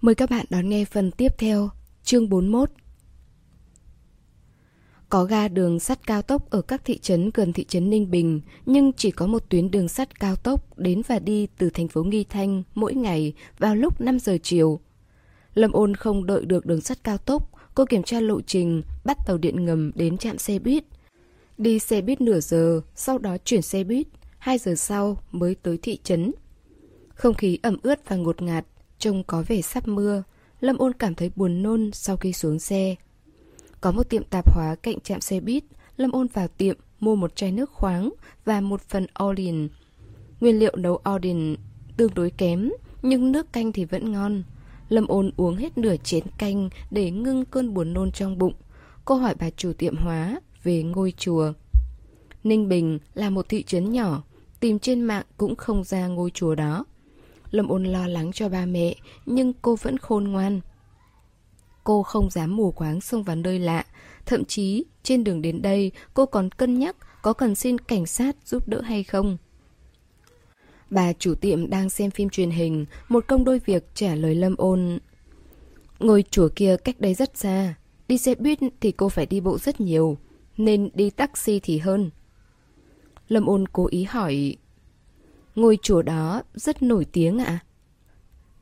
Mời các bạn đón nghe phần tiếp theo, chương 41. Có ga đường sắt cao tốc ở các thị trấn gần thị trấn Ninh Bình, nhưng chỉ có một tuyến đường sắt cao tốc đến và đi từ thành phố Nghi Thanh mỗi ngày vào lúc 5 giờ chiều. Lâm ôn không đợi được đường sắt cao tốc, cô kiểm tra lộ trình, bắt tàu điện ngầm đến trạm xe buýt. Đi xe buýt nửa giờ, sau đó chuyển xe buýt, 2 giờ sau mới tới thị trấn. Không khí ẩm ướt và ngột ngạt, trông có vẻ sắp mưa. Lâm ôn cảm thấy buồn nôn sau khi xuống xe. Có một tiệm tạp hóa cạnh trạm xe buýt, Lâm ôn vào tiệm mua một chai nước khoáng và một phần Odin. Nguyên liệu nấu Odin tương đối kém, nhưng nước canh thì vẫn ngon. Lâm ôn uống hết nửa chén canh để ngưng cơn buồn nôn trong bụng. Cô hỏi bà chủ tiệm hóa về ngôi chùa. Ninh Bình là một thị trấn nhỏ, tìm trên mạng cũng không ra ngôi chùa đó. Lâm ôn lo lắng cho ba mẹ, nhưng cô vẫn khôn ngoan. Cô không dám mù quáng xông vào nơi lạ, thậm chí trên đường đến đây cô còn cân nhắc có cần xin cảnh sát giúp đỡ hay không. Bà chủ tiệm đang xem phim truyền hình, một công đôi việc trả lời Lâm ôn. Ngôi chùa kia cách đây rất xa, đi xe buýt thì cô phải đi bộ rất nhiều, nên đi taxi thì hơn. Lâm ôn cố ý hỏi Ngôi chùa đó rất nổi tiếng ạ? À?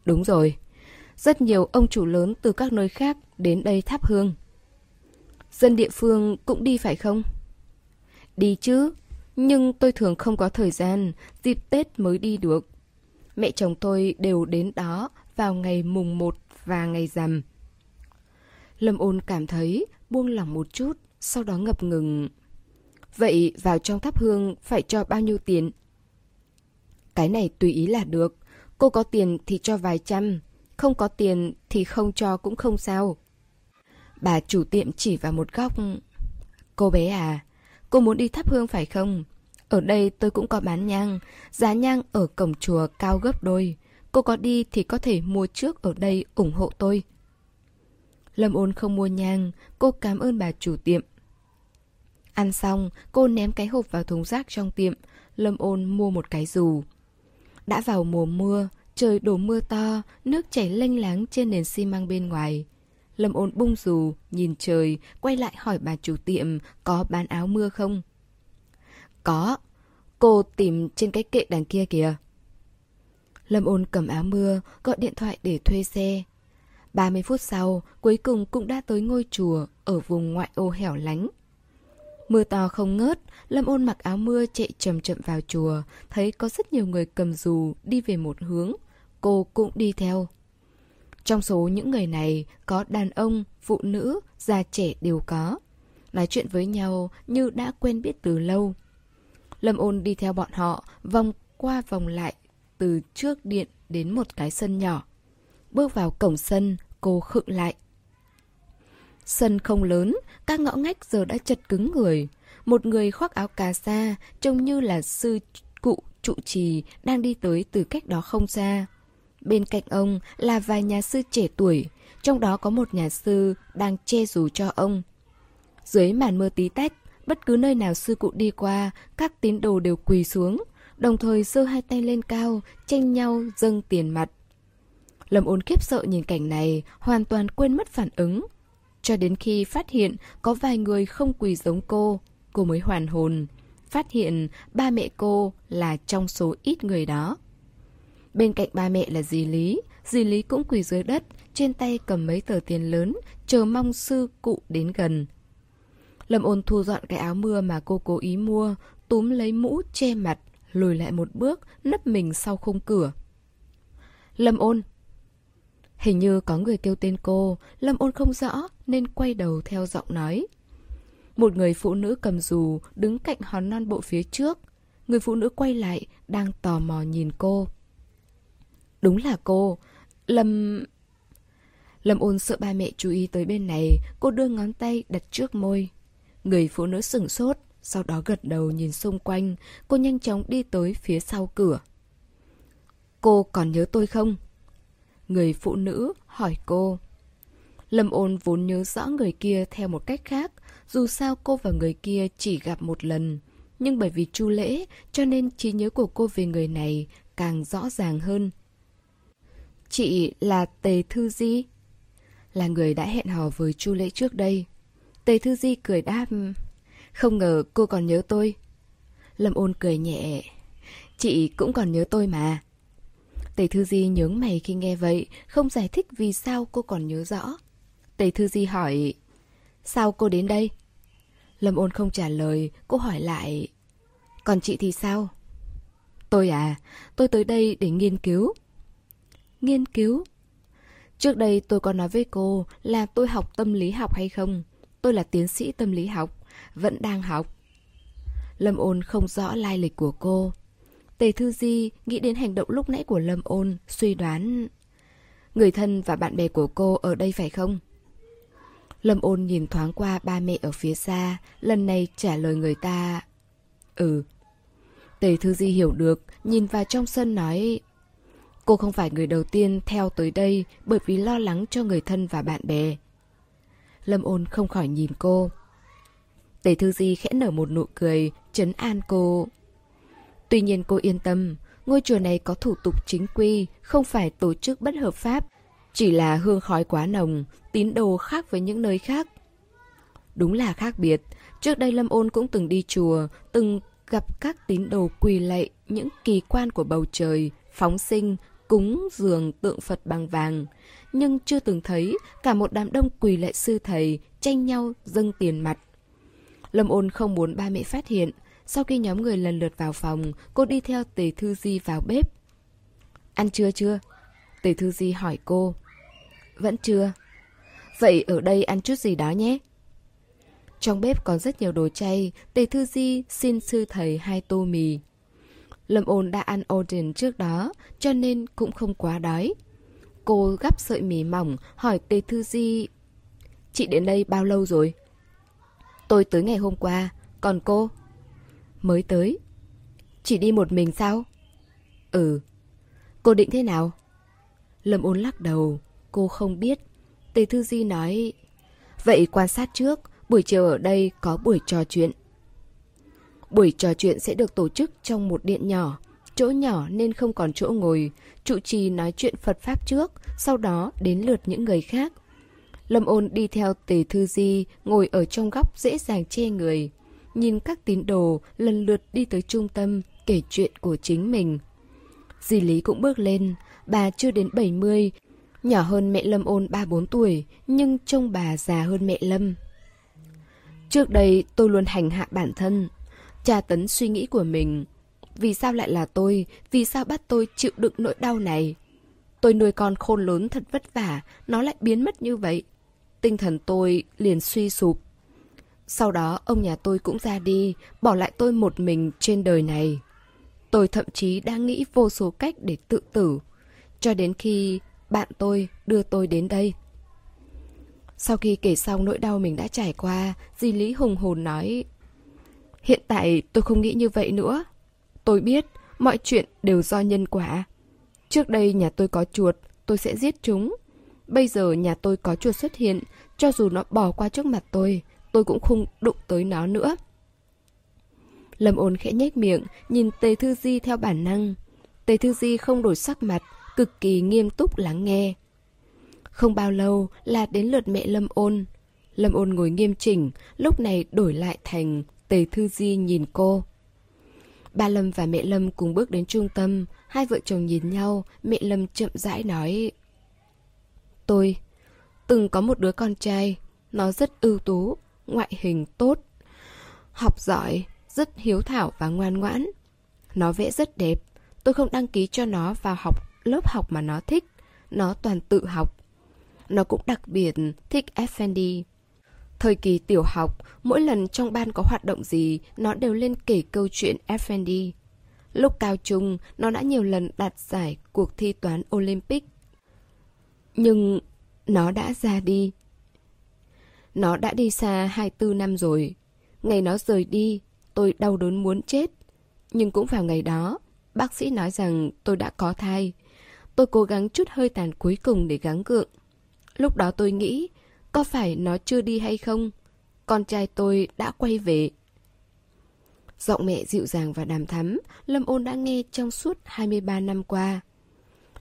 Đúng rồi. Rất nhiều ông chủ lớn từ các nơi khác đến đây thắp hương. Dân địa phương cũng đi phải không? Đi chứ, nhưng tôi thường không có thời gian, dịp Tết mới đi được. Mẹ chồng tôi đều đến đó vào ngày mùng 1 và ngày rằm. Lâm ôn cảm thấy buông lỏng một chút, sau đó ngập ngừng. Vậy vào trong thắp hương phải cho bao nhiêu tiền? Cái này tùy ý là được. Cô có tiền thì cho vài trăm, không có tiền thì không cho cũng không sao. Bà chủ tiệm chỉ vào một góc. Cô bé à, cô muốn đi thắp hương phải không? Ở đây tôi cũng có bán nhang, giá nhang ở cổng chùa cao gấp đôi. Cô có đi thì có thể mua trước ở đây ủng hộ tôi. Lâm ôn không mua nhang, cô cảm ơn bà chủ tiệm. Ăn xong, cô ném cái hộp vào thùng rác trong tiệm. Lâm ôn mua một cái dù. Đã vào mùa mưa, trời đổ mưa to, nước chảy lênh láng trên nền xi măng bên ngoài. Lâm ôn bung dù, nhìn trời, quay lại hỏi bà chủ tiệm có bán áo mưa không? Có, cô tìm trên cái kệ đằng kia kìa. Lâm ôn cầm áo mưa, gọi điện thoại để thuê xe. 30 phút sau, cuối cùng cũng đã tới ngôi chùa ở vùng ngoại ô hẻo lánh. Mưa to không ngớt, Lâm ôn mặc áo mưa chạy chậm chậm vào chùa, thấy có rất nhiều người cầm dù đi về một hướng. Cô cũng đi theo. Trong số những người này có đàn ông, phụ nữ, già trẻ đều có. Nói chuyện với nhau như đã quen biết từ lâu. Lâm ôn đi theo bọn họ, vòng qua vòng lại, từ trước điện đến một cái sân nhỏ. Bước vào cổng sân, cô khựng lại. Sân không lớn, các ngõ ngách giờ đã chật cứng người. Một người khoác áo cà sa, trông như là sư cụ trụ trì, đang đi tới từ cách đó không xa. Bên cạnh ông là vài nhà sư trẻ tuổi, trong đó có một nhà sư đang che dù cho ông. Dưới màn mưa tí tách, bất cứ nơi nào sư cụ đi qua, các tín đồ đều quỳ xuống, đồng thời giơ hai tay lên cao, tranh nhau dâng tiền mặt. Lâm ôn khiếp sợ nhìn cảnh này, hoàn toàn quên mất phản ứng. Cho đến khi phát hiện có vài người không quỳ giống cô, cô mới hoàn hồn. Phát hiện ba mẹ cô là trong số ít người đó. Bên cạnh ba mẹ là dì Lý, dì Lý cũng quỳ dưới đất, trên tay cầm mấy tờ tiền lớn, chờ mong sư cụ đến gần. Lâm ôn thu dọn cái áo mưa mà cô cố ý mua, túm lấy mũ che mặt, lùi lại một bước, nấp mình sau khung cửa. Lâm ôn, Hình như có người kêu tên cô, Lâm ôn không rõ nên quay đầu theo giọng nói. Một người phụ nữ cầm dù đứng cạnh hòn non bộ phía trước. Người phụ nữ quay lại, đang tò mò nhìn cô. Đúng là cô. Lâm... Lâm ôn sợ ba mẹ chú ý tới bên này, cô đưa ngón tay đặt trước môi. Người phụ nữ sửng sốt, sau đó gật đầu nhìn xung quanh, cô nhanh chóng đi tới phía sau cửa. Cô còn nhớ tôi không? Người phụ nữ hỏi cô. Lâm ôn vốn nhớ rõ người kia theo một cách khác, dù sao cô và người kia chỉ gặp một lần. Nhưng bởi vì chu lễ, cho nên trí nhớ của cô về người này càng rõ ràng hơn. Chị là Tề Thư Di? Là người đã hẹn hò với Chu Lễ trước đây. Tề Thư Di cười đáp. Không ngờ cô còn nhớ tôi. Lâm ôn cười nhẹ. Chị cũng còn nhớ tôi mà. Tề Thư Di nhướng mày khi nghe vậy, không giải thích vì sao cô còn nhớ rõ. Tề Thư Di hỏi, sao cô đến đây? Lâm ôn không trả lời, cô hỏi lại, còn chị thì sao? Tôi à, tôi tới đây để nghiên cứu. Nghiên cứu? Trước đây tôi có nói với cô là tôi học tâm lý học hay không? Tôi là tiến sĩ tâm lý học, vẫn đang học. Lâm ôn không rõ lai lịch của cô. Tề Thư Di nghĩ đến hành động lúc nãy của Lâm ôn, suy đoán... Người thân và bạn bè của cô ở đây phải không? Lâm ôn nhìn thoáng qua ba mẹ ở phía xa, lần này trả lời người ta... Ừ. Tề Thư Di hiểu được, nhìn vào trong sân nói... Cô không phải người đầu tiên theo tới đây bởi vì lo lắng cho người thân và bạn bè. Lâm ôn không khỏi nhìn cô. Tề Thư Di khẽ nở một nụ cười, trấn an cô. Tuy nhiên cô yên tâm, ngôi chùa này có thủ tục chính quy, không phải tổ chức bất hợp pháp. Chỉ là hương khói quá nồng, tín đồ khác với những nơi khác. Đúng là khác biệt. Trước đây Lâm Ôn cũng từng đi chùa, từng gặp các tín đồ quỳ lạy những kỳ quan của bầu trời, phóng sinh, cúng dường tượng Phật bằng vàng. Nhưng chưa từng thấy cả một đám đông quỳ lạy sư thầy tranh nhau dâng tiền mặt. Lâm ôn không muốn ba mẹ phát hiện. Sau khi nhóm người lần lượt vào phòng, cô đi theo Tề Thư Di vào bếp. Ăn trưa chưa? Tề Thư Di hỏi cô. Vẫn chưa. Vậy ở đây ăn chút gì đó nhé. Trong bếp còn rất nhiều đồ chay, Tề Thư Di xin sư thầy hai tô mì. Lâm ôn đã ăn Odin trước đó, cho nên cũng không quá đói. Cô gắp sợi mì mỏng, hỏi Tề Thư Di... Chị đến đây bao lâu rồi? Tôi tới ngày hôm qua, còn cô? Mới tới. Chỉ đi một mình sao? Ừ. Cô định thế nào? Lâm ôn lắc đầu, cô không biết. Tề Thư Di nói... Vậy quan sát trước, buổi chiều ở đây có buổi trò chuyện. Buổi trò chuyện sẽ được tổ chức trong một điện nhỏ. Chỗ nhỏ nên không còn chỗ ngồi. Trụ trì nói chuyện Phật Pháp trước, sau đó đến lượt những người khác. Lâm ôn đi theo tề thư di, ngồi ở trong góc dễ dàng che người. Nhìn các tín đồ lần lượt đi tới trung tâm, kể chuyện của chính mình. Di Lý cũng bước lên, bà chưa đến 70, nhỏ hơn mẹ Lâm ôn 3-4 tuổi, nhưng trông bà già hơn mẹ Lâm. Trước đây tôi luôn hành hạ bản thân, tra tấn suy nghĩ của mình. Vì sao lại là tôi? Vì sao bắt tôi chịu đựng nỗi đau này? Tôi nuôi con khôn lớn thật vất vả, nó lại biến mất như vậy. Tinh thần tôi liền suy sụp. Sau đó ông nhà tôi cũng ra đi, bỏ lại tôi một mình trên đời này. Tôi thậm chí đã nghĩ vô số cách để tự tử, cho đến khi bạn tôi đưa tôi đến đây. Sau khi kể xong nỗi đau mình đã trải qua, Di Lý hùng hồn nói Hiện tại tôi không nghĩ như vậy nữa. Tôi biết mọi chuyện đều do nhân quả. Trước đây nhà tôi có chuột, tôi sẽ giết chúng. Bây giờ nhà tôi có chuột xuất hiện, cho dù nó bỏ qua trước mặt tôi, tôi cũng không đụng tới nó nữa. Lâm ôn khẽ nhếch miệng, nhìn Tề Thư Di theo bản năng. Tề Thư Di không đổi sắc mặt, cực kỳ nghiêm túc lắng nghe. Không bao lâu là đến lượt mẹ Lâm ôn. Lâm ôn ngồi nghiêm chỉnh, lúc này đổi lại thành Tề Thư Di nhìn cô. Ba Lâm và mẹ Lâm cùng bước đến trung tâm, hai vợ chồng nhìn nhau, mẹ Lâm chậm rãi nói. Tôi từng có một đứa con trai, nó rất ưu tú, ngoại hình tốt, học giỏi, rất hiếu thảo và ngoan ngoãn. Nó vẽ rất đẹp, tôi không đăng ký cho nó vào học lớp học mà nó thích, nó toàn tự học. Nó cũng đặc biệt thích Effendi. Thời kỳ tiểu học, mỗi lần trong ban có hoạt động gì, nó đều lên kể câu chuyện Effendi. Lúc cao trung, nó đã nhiều lần đạt giải cuộc thi toán Olympic. Nhưng nó đã ra đi. Nó đã đi xa 24 năm rồi. Ngày nó rời đi, tôi đau đớn muốn chết. Nhưng cũng vào ngày đó, bác sĩ nói rằng tôi đã có thai. Tôi cố gắng chút hơi tàn cuối cùng để gắng gượng. Lúc đó tôi nghĩ, có phải nó chưa đi hay không? Con trai tôi đã quay về. Giọng mẹ dịu dàng và đàm thắm, Lâm Ôn đã nghe trong suốt 23 năm qua.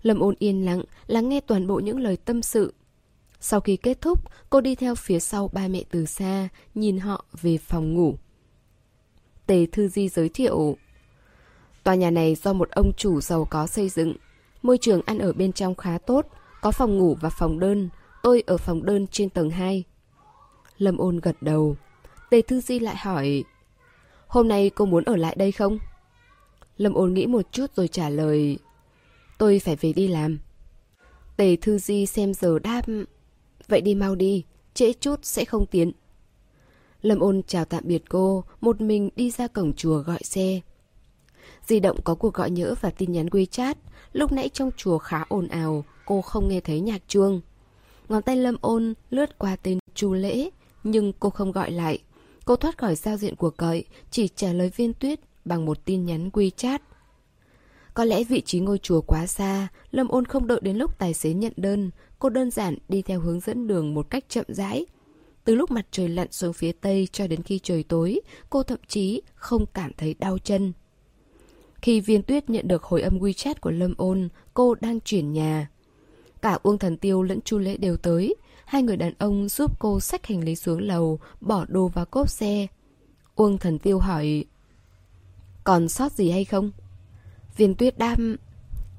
Lâm ôn yên lặng, lắng nghe toàn bộ những lời tâm sự. Sau khi kết thúc, cô đi theo phía sau ba mẹ từ xa, nhìn họ về phòng ngủ. Tề Thư Di giới thiệu. Tòa nhà này do một ông chủ giàu có xây dựng. Môi trường ăn ở bên trong khá tốt, có phòng ngủ và phòng đơn. Tôi ở phòng đơn trên tầng 2. Lâm ôn gật đầu. Tề Thư Di lại hỏi. Hôm nay cô muốn ở lại đây không? Lâm ôn nghĩ một chút rồi trả lời. Tôi phải về đi làm. Tề Thư Di xem giờ đáp. Vậy đi mau đi, trễ chút sẽ không tiến. Lâm ôn chào tạm biệt cô, một mình đi ra cổng chùa gọi xe. Di động có cuộc gọi nhỡ và tin nhắn WeChat. Lúc nãy trong chùa khá ồn ào, cô không nghe thấy nhạc chuông. Ngón tay Lâm ôn lướt qua tên Chu Lễ, nhưng cô không gọi lại. Cô thoát khỏi giao diện của cậy chỉ trả lời viên tuyết bằng một tin nhắn WeChat. Có lẽ vị trí ngôi chùa quá xa, Lâm ôn không đợi đến lúc tài xế nhận đơn, cô đơn giản đi theo hướng dẫn đường một cách chậm rãi. Từ lúc mặt trời lặn xuống phía tây cho đến khi trời tối, cô thậm chí không cảm thấy đau chân. Khi viên tuyết nhận được hồi âm WeChat của Lâm ôn, cô đang chuyển nhà. Cả Uông Thần Tiêu lẫn Chu Lễ đều tới. Hai người đàn ông giúp cô xách hành lý xuống lầu, bỏ đồ vào cốp xe. Uông Thần Tiêu hỏi, còn sót gì hay không? Viên tuyết đam...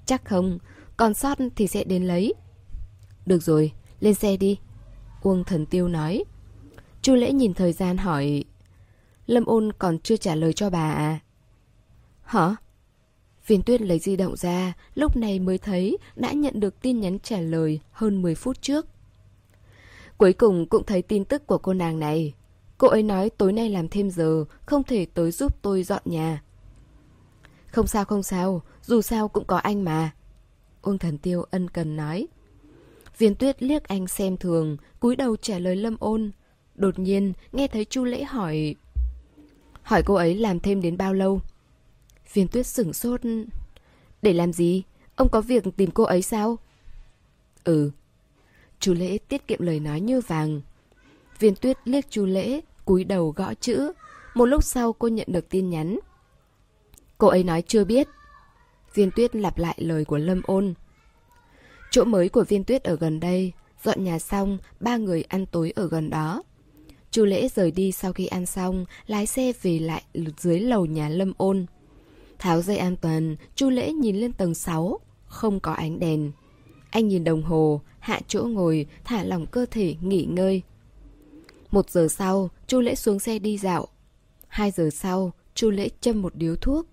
Chắc không, còn sót thì sẽ đến lấy. Được rồi, lên xe đi. Uông Thần Tiêu nói. Chu Lễ nhìn thời gian hỏi, Lâm ôn còn chưa trả lời cho bà à? Hả? Viên tuyết lấy di động ra, lúc này mới thấy đã nhận được tin nhắn trả lời hơn 10 phút trước. Cuối cùng cũng thấy tin tức của cô nàng này. Cô ấy nói tối nay làm thêm giờ, không thể tới giúp tôi dọn nhà. Không sao không sao, dù sao cũng có anh mà. Uông thần tiêu ân cần nói. Viên tuyết liếc anh xem thường, cúi đầu trả lời lâm ôn. Đột nhiên, nghe thấy chu lễ hỏi... Hỏi cô ấy làm thêm đến bao lâu? Viên tuyết sửng sốt. Để làm gì? Ông có việc tìm cô ấy sao? Ừ. Chu Lễ tiết kiệm lời nói như vàng. Viên tuyết liếc Chu Lễ, cúi đầu gõ chữ. Một lúc sau cô nhận được tin nhắn. Cô ấy nói chưa biết. Viên tuyết lặp lại lời của Lâm ôn. Chỗ mới của viên tuyết ở gần đây. Dọn nhà xong, ba người ăn tối ở gần đó. Chu lễ rời đi sau khi ăn xong, lái xe về lại dưới lầu nhà Lâm ôn. Tháo dây an toàn, Chu Lễ nhìn lên tầng 6, không có ánh đèn. Anh nhìn đồng hồ, hạ chỗ ngồi, thả lỏng cơ thể, nghỉ ngơi. Một giờ sau, Chu Lễ xuống xe đi dạo. Hai giờ sau, Chu Lễ châm một điếu thuốc.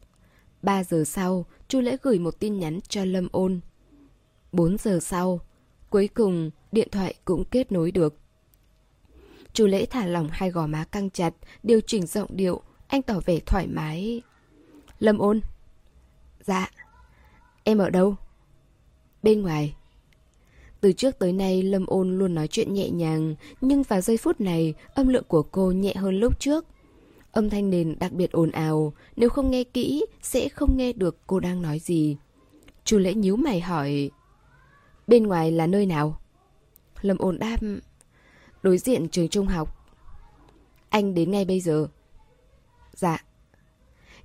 Ba giờ sau, Chu Lễ gửi một tin nhắn cho Lâm Ôn. Bốn giờ sau, cuối cùng điện thoại cũng kết nối được. Chu Lễ thả lỏng hai gò má căng chặt, điều chỉnh giọng điệu, anh tỏ vẻ thoải mái. Lâm ôn Dạ Em ở đâu? Bên ngoài Từ trước tới nay Lâm ôn luôn nói chuyện nhẹ nhàng Nhưng vào giây phút này Âm lượng của cô nhẹ hơn lúc trước Âm thanh nền đặc biệt ồn ào Nếu không nghe kỹ Sẽ không nghe được cô đang nói gì Chu lễ nhíu mày hỏi Bên ngoài là nơi nào? Lâm ôn đáp Đối diện trường trung học Anh đến ngay bây giờ Dạ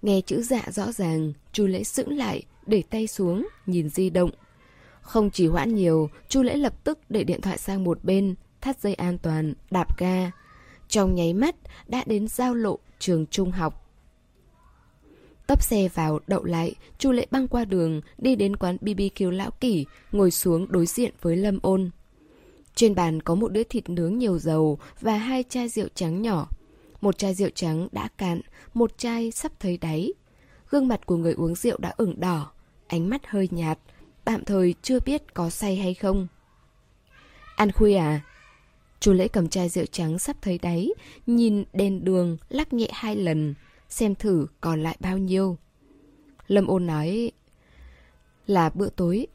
Nghe chữ dạ rõ ràng, Chu Lễ sững lại, để tay xuống, nhìn di động. Không chỉ hoãn nhiều, Chu Lễ lập tức để điện thoại sang một bên, thắt dây an toàn, đạp ga. Trong nháy mắt đã đến giao lộ trường trung học. Tấp xe vào, đậu lại, Chu Lễ băng qua đường, đi đến quán BBQ Lão Kỷ, ngồi xuống đối diện với Lâm Ôn. Trên bàn có một đĩa thịt nướng nhiều dầu và hai chai rượu trắng nhỏ. Một chai rượu trắng đã cạn, một chai sắp thấy đáy. Gương mặt của người uống rượu đã ửng đỏ, ánh mắt hơi nhạt, tạm thời chưa biết có say hay không. Ăn khuya à? Chú lễ cầm chai rượu trắng sắp thấy đáy, nhìn đèn đường lắc nhẹ hai lần, xem thử còn lại bao nhiêu. Lâm ôn nói là bữa tối.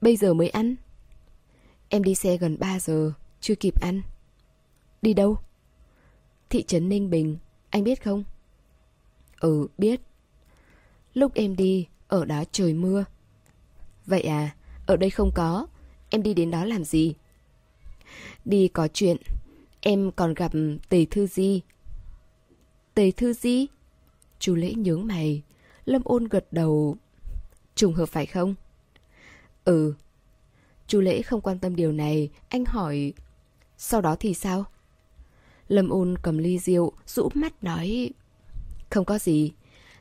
Bây giờ mới ăn. Em đi xe gần 3 giờ, chưa kịp ăn. Đi đâu? Thị trấn Ninh Bình, anh biết không? Ừ, biết. Lúc em đi, ở đó trời mưa. Vậy à, ở đây không có. Em đi đến đó làm gì? Đi có chuyện. Em còn gặp Tề Thư Di. Tề Thư Di? Chú Lễ nhướng mày. Lâm ôn gật đầu. Trùng hợp phải không? Ừ. Chu Lễ không quan tâm điều này, anh hỏi, sau đó thì sao? Lâm ôn cầm ly rượu, rũ mắt nói, không có gì,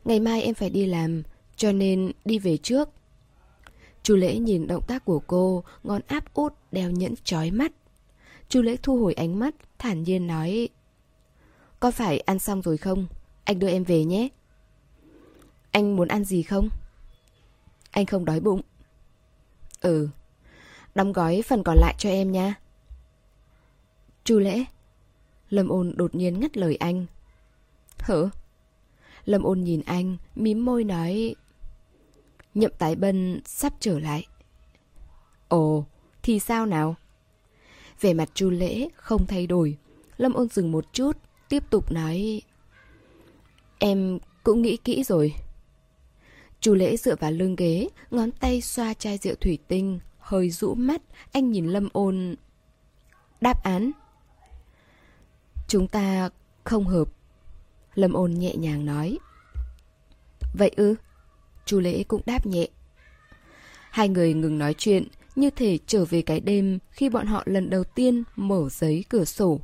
ngày mai em phải đi làm, cho nên đi về trước. Chu Lễ nhìn động tác của cô, ngón áp út đeo nhẫn trói mắt. Chu Lễ thu hồi ánh mắt, thản nhiên nói, có phải ăn xong rồi không? Anh đưa em về nhé. Anh muốn ăn gì không? Anh không đói bụng. Ừ. Đóng gói phần còn lại cho em nha. Chu lễ. Lâm ôn đột nhiên ngắt lời anh. Hử? Lâm ôn nhìn anh, mím môi nói... Nhậm tái bân sắp trở lại. Ồ, thì sao nào? Về mặt chu lễ không thay đổi. Lâm ôn dừng một chút, tiếp tục nói... Em cũng nghĩ kỹ rồi. Chu lễ dựa vào lưng ghế, ngón tay xoa chai rượu thủy tinh, hơi rũ mắt, anh nhìn Lâm ôn. Đáp án. Chúng ta không hợp. Lâm ôn nhẹ nhàng nói. Vậy ư? Chu lễ cũng đáp nhẹ. Hai người ngừng nói chuyện, như thể trở về cái đêm khi bọn họ lần đầu tiên mở giấy cửa sổ.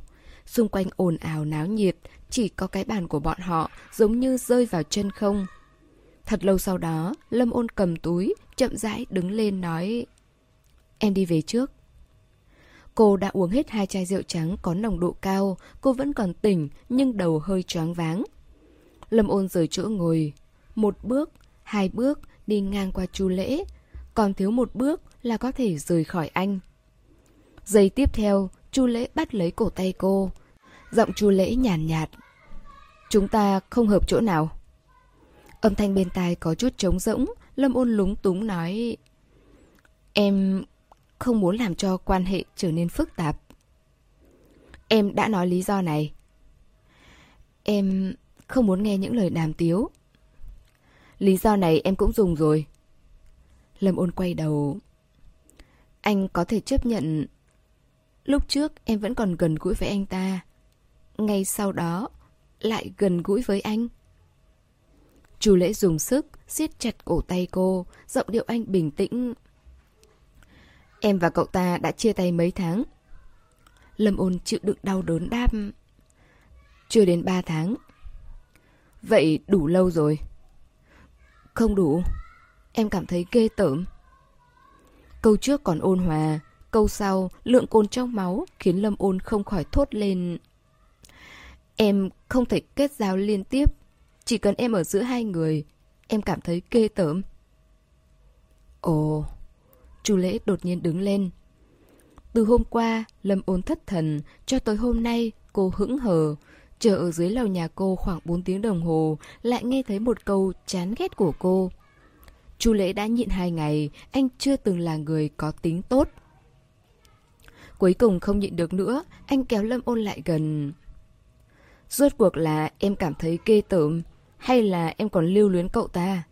Xung quanh ồn ào náo nhiệt, chỉ có cái bàn của bọn họ giống như rơi vào chân không. Thật lâu sau đó, Lâm ôn cầm túi, chậm rãi đứng lên nói Em đi về trước. Cô đã uống hết hai chai rượu trắng có nồng độ cao, cô vẫn còn tỉnh nhưng đầu hơi choáng váng. Lâm ôn rời chỗ ngồi, một bước, hai bước đi ngang qua chu lễ, còn thiếu một bước là có thể rời khỏi anh. Giây tiếp theo, chu lễ bắt lấy cổ tay cô. Giọng chu lễ nhàn nhạt, nhạt. Chúng ta không hợp chỗ nào. Âm thanh bên tai có chút trống rỗng, Lâm ôn lúng túng nói Em không muốn làm cho quan hệ trở nên phức tạp. Em đã nói lý do này. Em không muốn nghe những lời đàm tiếu. Lý do này em cũng dùng rồi. Lâm ôn quay đầu. Anh có thể chấp nhận... Lúc trước em vẫn còn gần gũi với anh ta. Ngay sau đó, lại gần gũi với anh. Chu lễ dùng sức, siết chặt cổ tay cô, giọng điệu anh bình tĩnh. Em và cậu ta đã chia tay mấy tháng. Lâm ôn chịu đựng đau đớn đáp. Chưa đến ba tháng. Vậy đủ lâu rồi. Không đủ. Em cảm thấy ghê tởm. Câu trước còn ôn hòa, câu sau lượng cồn trong máu khiến Lâm ôn không khỏi thốt lên. Em không thể kết giao liên tiếp. Chỉ cần em ở giữa hai người, em cảm thấy ghê tởm. Ồ, Chu Lễ đột nhiên đứng lên. Từ hôm qua, Lâm ôn thất thần, cho tới hôm nay, cô hững hờ. Chờ ở dưới lầu nhà cô khoảng 4 tiếng đồng hồ, lại nghe thấy một câu chán ghét của cô. Chu Lễ đã nhịn hai ngày, anh chưa từng là người có tính tốt. Cuối cùng không nhịn được nữa, anh kéo Lâm ôn lại gần. Rốt cuộc là em cảm thấy ghê tởm, hay là em còn lưu luyến cậu ta?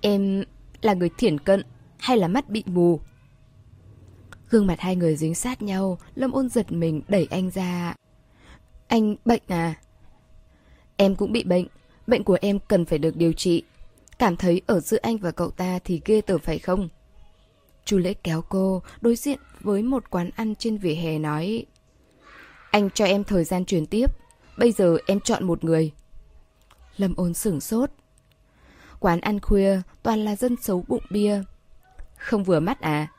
Em là người thiển cận hay là mắt bị mù? Gương mặt hai người dính sát nhau, Lâm ôn giật mình đẩy anh ra. Anh bệnh à? Em cũng bị bệnh, bệnh của em cần phải được điều trị. Cảm thấy ở giữa anh và cậu ta thì ghê tởm phải không? Chu lễ kéo cô, đối diện với một quán ăn trên vỉa hè nói Anh cho em thời gian truyền tiếp, bây giờ em chọn một người. Lâm ôn sửng sốt. Quán ăn khuya toàn là dân xấu bụng bia. Không vừa mắt à?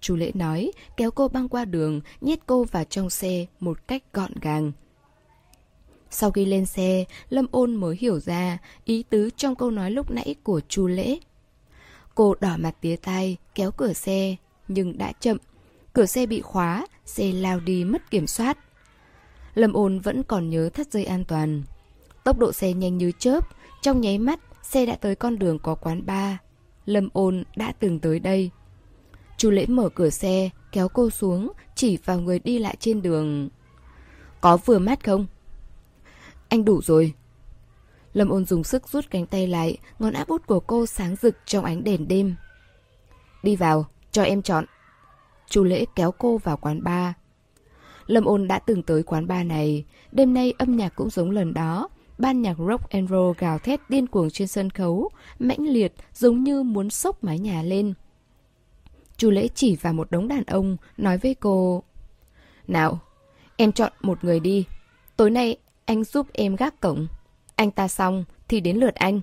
Chú Lễ nói, kéo cô băng qua đường, nhét cô vào trong xe một cách gọn gàng. Sau khi lên xe, Lâm ôn mới hiểu ra ý tứ trong câu nói lúc nãy của chu Lễ. Cô đỏ mặt tía tai, kéo cửa xe, nhưng đã chậm. Cửa xe bị khóa, xe lao đi mất kiểm soát. Lâm ôn vẫn còn nhớ thắt dây an toàn. Tốc độ xe nhanh như chớp, trong nháy mắt, xe đã tới con đường có quán bar. Lâm ôn đã từng tới đây. Chu lễ mở cửa xe, kéo cô xuống, chỉ vào người đi lại trên đường. Có vừa mắt không? Anh đủ rồi. Lâm ôn dùng sức rút cánh tay lại, ngón áp út của cô sáng rực trong ánh đèn đêm. Đi vào, cho em chọn. Chu lễ kéo cô vào quán bar. Lâm ôn đã từng tới quán bar này, đêm nay âm nhạc cũng giống lần đó, ban nhạc rock and roll gào thét điên cuồng trên sân khấu, mãnh liệt giống như muốn sốc mái nhà lên. Chu Lễ chỉ vào một đống đàn ông, nói với cô. Nào, em chọn một người đi. Tối nay anh giúp em gác cổng. Anh ta xong thì đến lượt anh.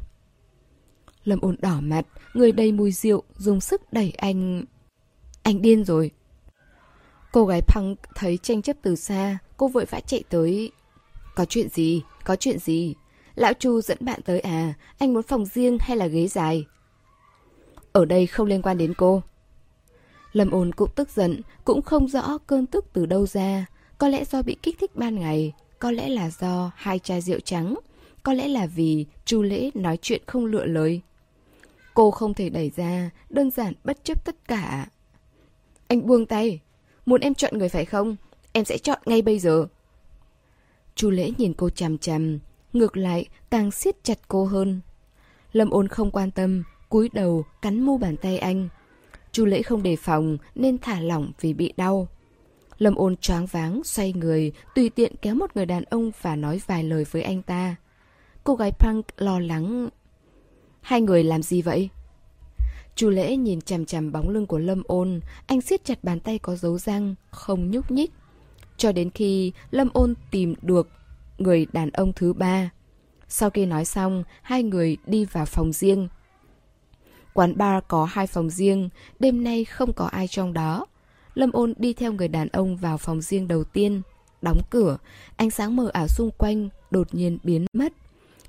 Lâm ôn đỏ mặt, người đầy mùi rượu, dùng sức đẩy anh. Anh điên rồi. Cô gái Punk thấy tranh chấp từ xa, cô vội vã chạy tới. Có chuyện gì? Có chuyện gì? Lão Chu dẫn bạn tới à? Anh muốn phòng riêng hay là ghế dài? Ở đây không liên quan đến cô. Lâm ôn cũng tức giận, cũng không rõ cơn tức từ đâu ra. Có lẽ do bị kích thích ban ngày, có lẽ là do hai chai rượu trắng, có lẽ là vì Chu Lễ nói chuyện không lựa lời. Cô không thể đẩy ra, đơn giản bất chấp tất cả. Anh buông tay. Muốn em chọn người phải không? Em sẽ chọn ngay bây giờ. Chu Lễ nhìn cô chằm chằm, ngược lại càng siết chặt cô hơn. Lâm ôn không quan tâm, cúi đầu cắn mu bàn tay anh. Chu Lễ không đề phòng nên thả lỏng vì bị đau. Lâm ôn choáng váng, xoay người, tùy tiện kéo một người đàn ông và nói vài lời với anh ta. Cô gái punk lo lắng. Hai người làm gì vậy? Chu lễ nhìn chằm chằm bóng lưng của Lâm ôn, anh siết chặt bàn tay có dấu răng, không nhúc nhích. Cho đến khi Lâm ôn tìm được người đàn ông thứ ba. Sau khi nói xong, hai người đi vào phòng riêng. Quán bar có hai phòng riêng, đêm nay không có ai trong đó. Lâm ôn đi theo người đàn ông vào phòng riêng đầu tiên. Đóng cửa, ánh sáng mờ ảo xung quanh đột nhiên biến mất.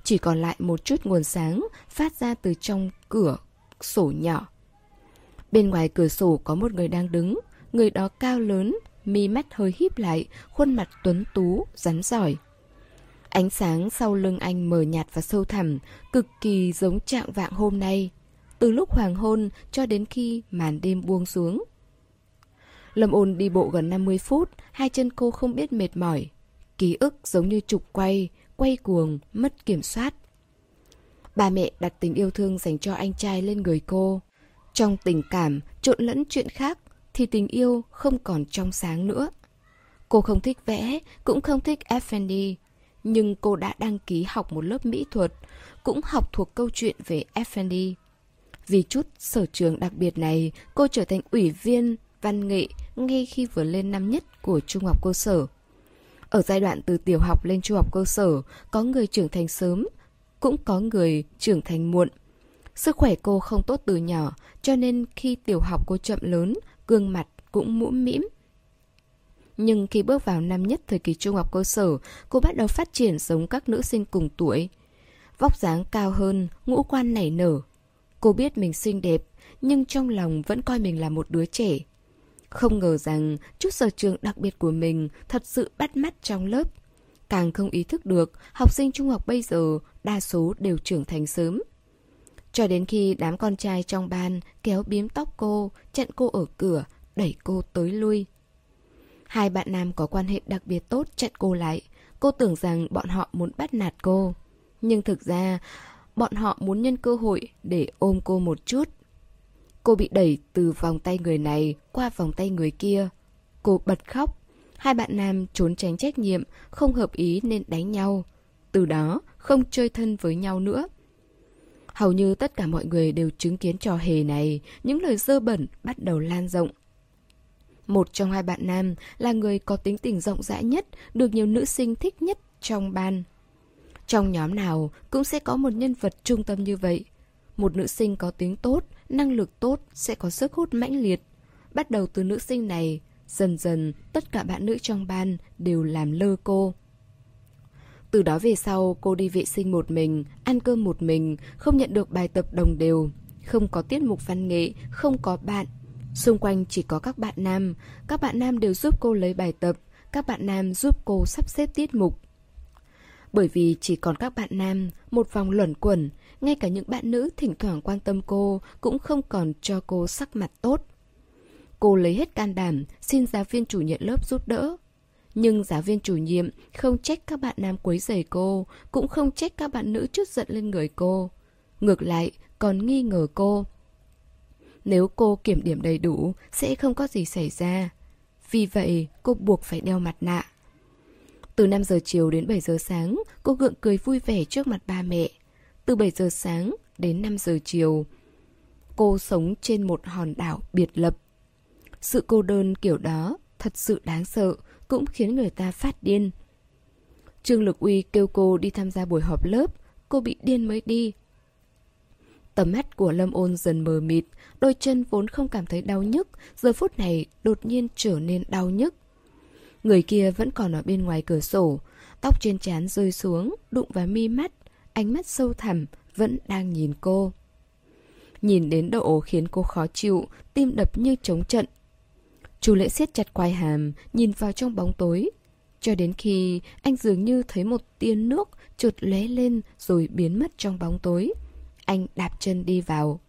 Chỉ còn lại một chút nguồn sáng phát ra từ trong cửa sổ nhỏ. Bên ngoài cửa sổ có một người đang đứng, người đó cao lớn, mi mắt hơi híp lại, khuôn mặt tuấn tú, rắn giỏi. Ánh sáng sau lưng anh mờ nhạt và sâu thẳm, cực kỳ giống trạng vạng hôm nay. Từ lúc hoàng hôn cho đến khi màn đêm buông xuống. Lâm ôn đi bộ gần 50 phút, hai chân cô không biết mệt mỏi. Ký ức giống như trục quay, quay cuồng, mất kiểm soát. Ba mẹ đặt tình yêu thương dành cho anh trai lên người cô. Trong tình cảm, trộn lẫn chuyện khác, thì tình yêu không còn trong sáng nữa. Cô không thích vẽ, cũng không thích Effendi, nhưng cô đã đăng ký học một lớp mỹ thuật, cũng học thuộc câu chuyện về Effendi. Vì chút sở trường đặc biệt này, cô trở thành ủy viên văn nghệ ngay khi vừa lên năm nhất của trung học cơ sở. Ở giai đoạn từ tiểu học lên trung học cơ sở, có người trưởng thành sớm, cũng có người trưởng thành muộn. Sức khỏe cô không tốt từ nhỏ, cho nên khi tiểu học cô chậm lớn, gương mặt cũng mũm mĩm. Nhưng khi bước vào năm nhất thời kỳ trung học cơ sở, cô bắt đầu phát triển giống các nữ sinh cùng tuổi. Vóc dáng cao hơn, ngũ quan nảy nở. Cô biết mình xinh đẹp, nhưng trong lòng vẫn coi mình là một đứa trẻ. Không ngờ rằng chút sở trường đặc biệt của mình thật sự bắt mắt trong lớp. Càng không ý thức được, học sinh trung học bây giờ đa số đều trưởng thành sớm. Cho đến khi đám con trai trong ban kéo biếm tóc cô, chặn cô ở cửa, đẩy cô tới lui. Hai bạn nam có quan hệ đặc biệt tốt chặn cô lại. Cô tưởng rằng bọn họ muốn bắt nạt cô. Nhưng thực ra, bọn họ muốn nhân cơ hội để ôm cô một chút. Cô bị đẩy từ vòng tay người này qua vòng tay người kia. Cô bật khóc. Hai bạn nam trốn tránh trách nhiệm, không hợp ý nên đánh nhau. Từ đó, không chơi thân với nhau nữa. Hầu như tất cả mọi người đều chứng kiến trò hề này, những lời dơ bẩn bắt đầu lan rộng. Một trong hai bạn nam là người có tính tình rộng rãi nhất, được nhiều nữ sinh thích nhất trong ban. Trong nhóm nào cũng sẽ có một nhân vật trung tâm như vậy. Một nữ sinh có tính tốt, năng lực tốt sẽ có sức hút mãnh liệt. Bắt đầu từ nữ sinh này, dần dần tất cả bạn nữ trong ban đều làm lơ cô. Từ đó về sau, cô đi vệ sinh một mình, ăn cơm một mình, không nhận được bài tập đồng đều, không có tiết mục văn nghệ, không có bạn. Xung quanh chỉ có các bạn nam, các bạn nam đều giúp cô lấy bài tập, các bạn nam giúp cô sắp xếp tiết mục. Bởi vì chỉ còn các bạn nam, một vòng luẩn quẩn, ngay cả những bạn nữ thỉnh thoảng quan tâm cô cũng không còn cho cô sắc mặt tốt. Cô lấy hết can đảm, xin giáo viên chủ nhiệm lớp giúp đỡ. Nhưng giáo viên chủ nhiệm không trách các bạn nam quấy rầy cô, cũng không trách các bạn nữ chút giận lên người cô. Ngược lại, còn nghi ngờ cô. Nếu cô kiểm điểm đầy đủ, sẽ không có gì xảy ra. Vì vậy, cô buộc phải đeo mặt nạ. Từ 5 giờ chiều đến 7 giờ sáng, cô gượng cười vui vẻ trước mặt ba mẹ. Từ 7 giờ sáng đến 5 giờ chiều, cô sống trên một hòn đảo biệt lập. Sự cô đơn kiểu đó thật sự đáng sợ, cũng khiến người ta phát điên. Trương Lực Uy kêu cô đi tham gia buổi họp lớp, cô bị điên mới đi. Tầm mắt của Lâm Ôn dần mờ mịt, đôi chân vốn không cảm thấy đau nhức, giờ phút này đột nhiên trở nên đau nhức. Người kia vẫn còn ở bên ngoài cửa sổ, tóc trên trán rơi xuống, đụng vào mi mắt, ánh mắt sâu thẳm, vẫn đang nhìn cô. Nhìn đến độ khiến cô khó chịu, tim đập như trống trận. Chu lễ siết chặt quai hàm, nhìn vào trong bóng tối. Cho đến khi anh dường như thấy một tia nước trượt lóe lên rồi biến mất trong bóng tối. Anh đạp chân đi vào.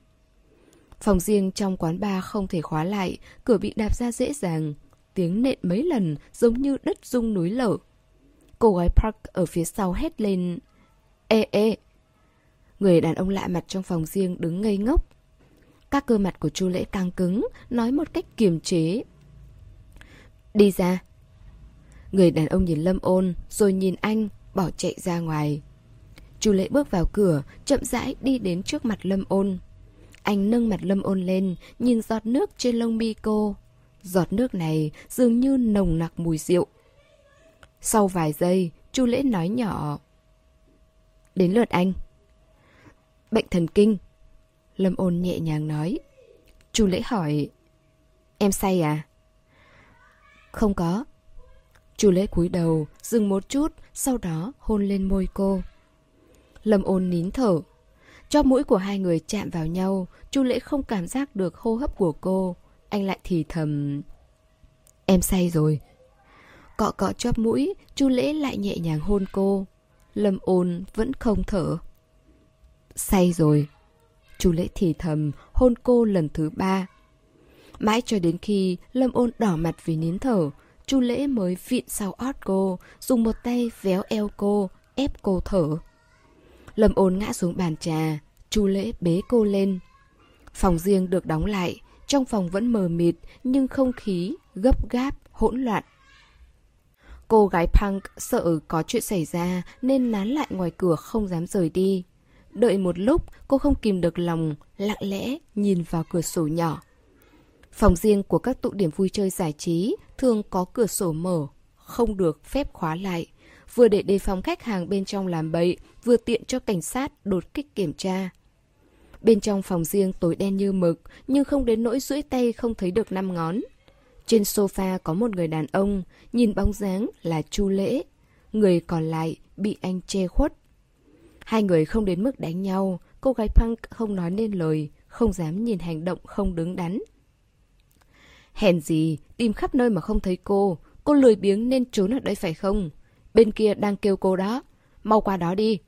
Phòng riêng trong quán bar không thể khóa lại, cửa bị đạp ra dễ dàng. Tiếng nện mấy lần giống như đất rung núi lở. Cô gái Park ở phía sau hét lên. Ê ê! Người đàn ông lạ mặt trong phòng riêng đứng ngây ngốc. Các cơ mặt của chu lễ căng cứng, nói một cách kiềm chế. Đi ra. Người đàn ông nhìn Lâm ôn, rồi nhìn anh, bỏ chạy ra ngoài. Chu lễ bước vào cửa, chậm rãi đi đến trước mặt Lâm ôn. Anh nâng mặt Lâm ôn lên, nhìn giọt nước trên lông mi cô. Giọt nước này dường như nồng nặc mùi rượu. Sau vài giây, Chu lễ nói nhỏ. Đến lượt anh. Bệnh thần kinh. Lâm ôn nhẹ nhàng nói. Chu lễ hỏi. Em say à? Không có. Chu lễ cúi đầu, dừng một chút, sau đó hôn lên môi cô. Lâm ôn nín thở. Cho mũi của hai người chạm vào nhau, Chu lễ không cảm giác được hô hấp của cô. Anh lại thì thầm... Em say rồi. Cọ cọ chóp mũi, Chu lễ lại nhẹ nhàng hôn cô. Lâm ôn vẫn không thở. Say rồi. Chu lễ thì thầm, hôn cô lần thứ ba. Mãi cho đến khi Lâm ôn đỏ mặt vì nín thở, Chu lễ mới vịn sau ót cô, dùng một tay véo eo cô, ép cô thở. Lâm ôn ngã xuống bàn trà, Chu lễ bế cô lên. Phòng riêng được đóng lại, trong phòng vẫn mờ mịt nhưng không khí gấp gáp, hỗn loạn. Cô gái punk sợ có chuyện xảy ra nên nán lại ngoài cửa không dám rời đi. Đợi một lúc, cô không kìm được lòng, lặng lẽ nhìn vào cửa sổ nhỏ. Phòng riêng của các tụ điểm vui chơi giải trí thường có cửa sổ mở, không được phép khóa lại. Vừa để đề phòng khách hàng bên trong làm bậy, vừa tiện cho cảnh sát đột kích kiểm tra. Bên trong phòng riêng tối đen như mực, nhưng không đến nỗi duỗi tay không thấy được năm ngón. Trên sofa có một người đàn ông, nhìn bóng dáng là Chu Lễ. Người còn lại bị anh che khuất. Hai người không đến mức đánh nhau, cô gái punk không nói nên lời, không dám nhìn hành động không đứng đắn. Hèn gì, tìm khắp nơi mà không thấy cô, cô lười biếng nên trốn ở đây phải không? Bên kia đang kêu cô đó, mau qua đó đi.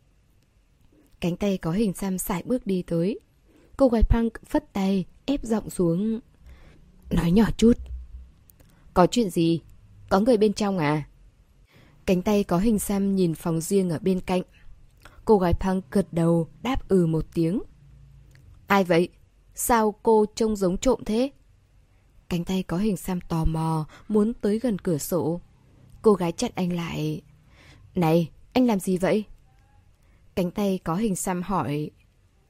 Cánh tay có hình xăm sải bước đi tới. Cô gái punk phất tay, ép giọng xuống. Nói nhỏ chút. Có chuyện gì? Có người bên trong à? Cánh tay có hình xăm nhìn phòng riêng ở bên cạnh. Cô gái punk gật đầu, đáp ừ một tiếng. Ai vậy? Sao cô trông giống trộm thế? Cánh tay có hình xăm tò mò, muốn tới gần cửa sổ. Cô gái chặn anh lại. Này, anh làm gì vậy? Cánh tay có hình xăm hỏi.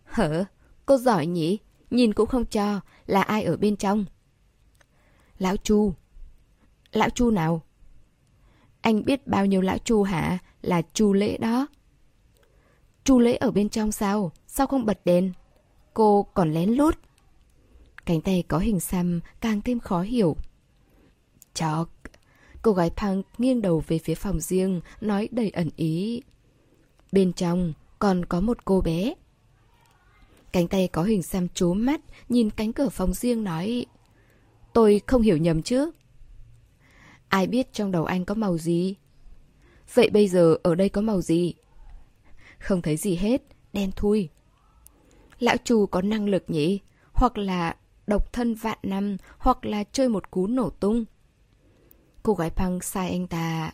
Hở? Cô giỏi nhỉ? Nhìn cũng không cho, là ai ở bên trong? Lão Chu. Lão Chu nào? Anh biết bao nhiêu lão Chu hả? Là Chu Lễ đó. Chu Lễ ở bên trong sao? Sao không bật đèn? Cô còn lén lút. Cánh tay có hình xăm càng thêm khó hiểu. Chọc. Cô gái punk nghiêng đầu về phía phòng riêng, nói đầy ẩn ý. Bên trong còn có một cô bé. Cánh tay có hình xăm chố mắt, nhìn cánh cửa phòng riêng nói. Tôi không hiểu nhầm chứ. Ai biết trong đầu anh có màu gì? Vậy bây giờ ở đây có màu gì? Không thấy gì hết, đen thui. Lão chủ có năng lực nhỉ? Hoặc là độc thân vạn năm, hoặc là chơi một cú nổ tung. Cô gái punk sai anh ta.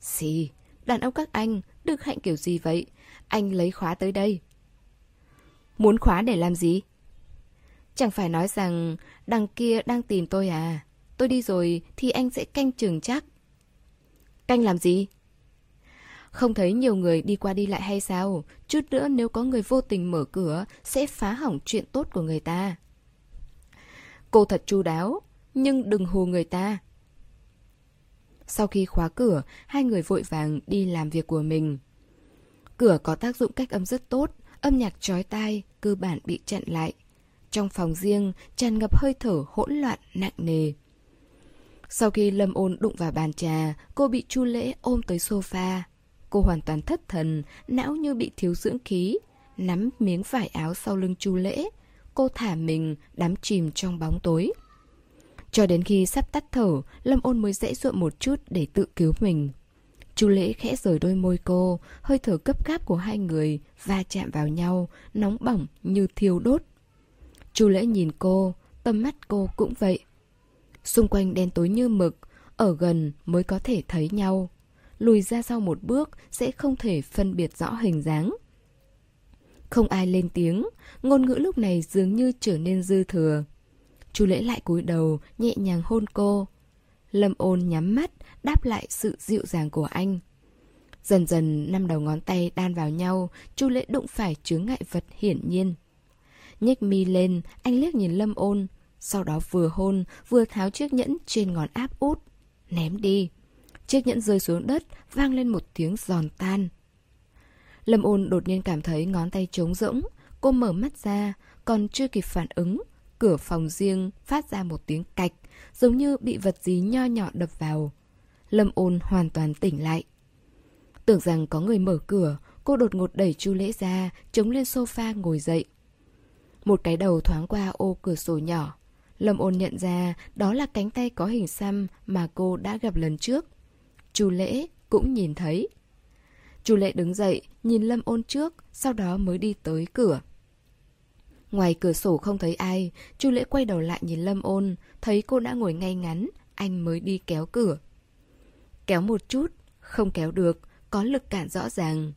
Xì, đàn ông các anh, được hạnh kiểu gì vậy? Anh lấy khóa tới đây. Muốn khóa để làm gì? Chẳng phải nói rằng đằng kia đang tìm tôi à? Tôi đi rồi thì anh sẽ canh chừng chắc. Canh làm gì? Không thấy nhiều người đi qua đi lại hay sao? Chút nữa nếu có người vô tình mở cửa sẽ phá hỏng chuyện tốt của người ta. Cô thật chu đáo, nhưng đừng hù người ta. Sau khi khóa cửa, hai người vội vàng đi làm việc của mình. Cửa có tác dụng cách âm rất tốt, âm nhạc trói tai, cơ bản bị chặn lại. Trong phòng riêng, tràn ngập hơi thở hỗn loạn, nặng nề. Sau khi Lâm ôn đụng vào bàn trà, cô bị Chu Lễ ôm tới sofa. Cô hoàn toàn thất thần, não như bị thiếu dưỡng khí, nắm miếng vải áo sau lưng Chu Lễ. Cô thả mình, đắm chìm trong bóng tối. Cho đến khi sắp tắt thở, Lâm ôn mới dễ dụa một chút để tự cứu mình. Chu Lễ khẽ rời đôi môi cô, hơi thở cấp cáp của hai người va chạm vào nhau, nóng bỏng như thiêu đốt. Chu Lễ nhìn cô, tâm mắt cô cũng vậy. Xung quanh đen tối như mực, ở gần mới có thể thấy nhau. Lùi ra sau một bước sẽ không thể phân biệt rõ hình dáng. Không ai lên tiếng, ngôn ngữ lúc này dường như trở nên dư thừa. Chu lễ lại cúi đầu, nhẹ nhàng hôn cô. Lâm ôn nhắm mắt, đáp lại sự dịu dàng của anh. Dần dần năm đầu ngón tay đan vào nhau, Chu lễ đụng phải chướng ngại vật hiển nhiên. Nhếch mi lên, anh liếc nhìn Lâm ôn, sau đó vừa hôn, vừa tháo chiếc nhẫn trên ngón áp út, ném đi. Chiếc nhẫn rơi xuống đất, vang lên một tiếng giòn tan. Lâm ôn đột nhiên cảm thấy ngón tay trống rỗng, cô mở mắt ra, còn chưa kịp phản ứng, cửa phòng riêng phát ra một tiếng cạch, giống như bị vật gì nho nhỏ đập vào. Lâm ôn hoàn toàn tỉnh lại. Tưởng rằng có người mở cửa, cô đột ngột đẩy Chu Lễ ra, chống lên sofa ngồi dậy. Một cái đầu thoáng qua ô cửa sổ nhỏ. Lâm ôn nhận ra đó là cánh tay có hình xăm mà cô đã gặp lần trước. Chu Lễ cũng nhìn thấy. Chu Lễ đứng dậy, nhìn Lâm ôn trước, sau đó mới đi tới cửa. Ngoài cửa sổ không thấy ai, Chu Lễ quay đầu lại nhìn Lâm ôn, thấy cô đã ngồi ngay ngắn, anh mới đi kéo cửa. Kéo một chút, không kéo được, có lực cản rõ ràng.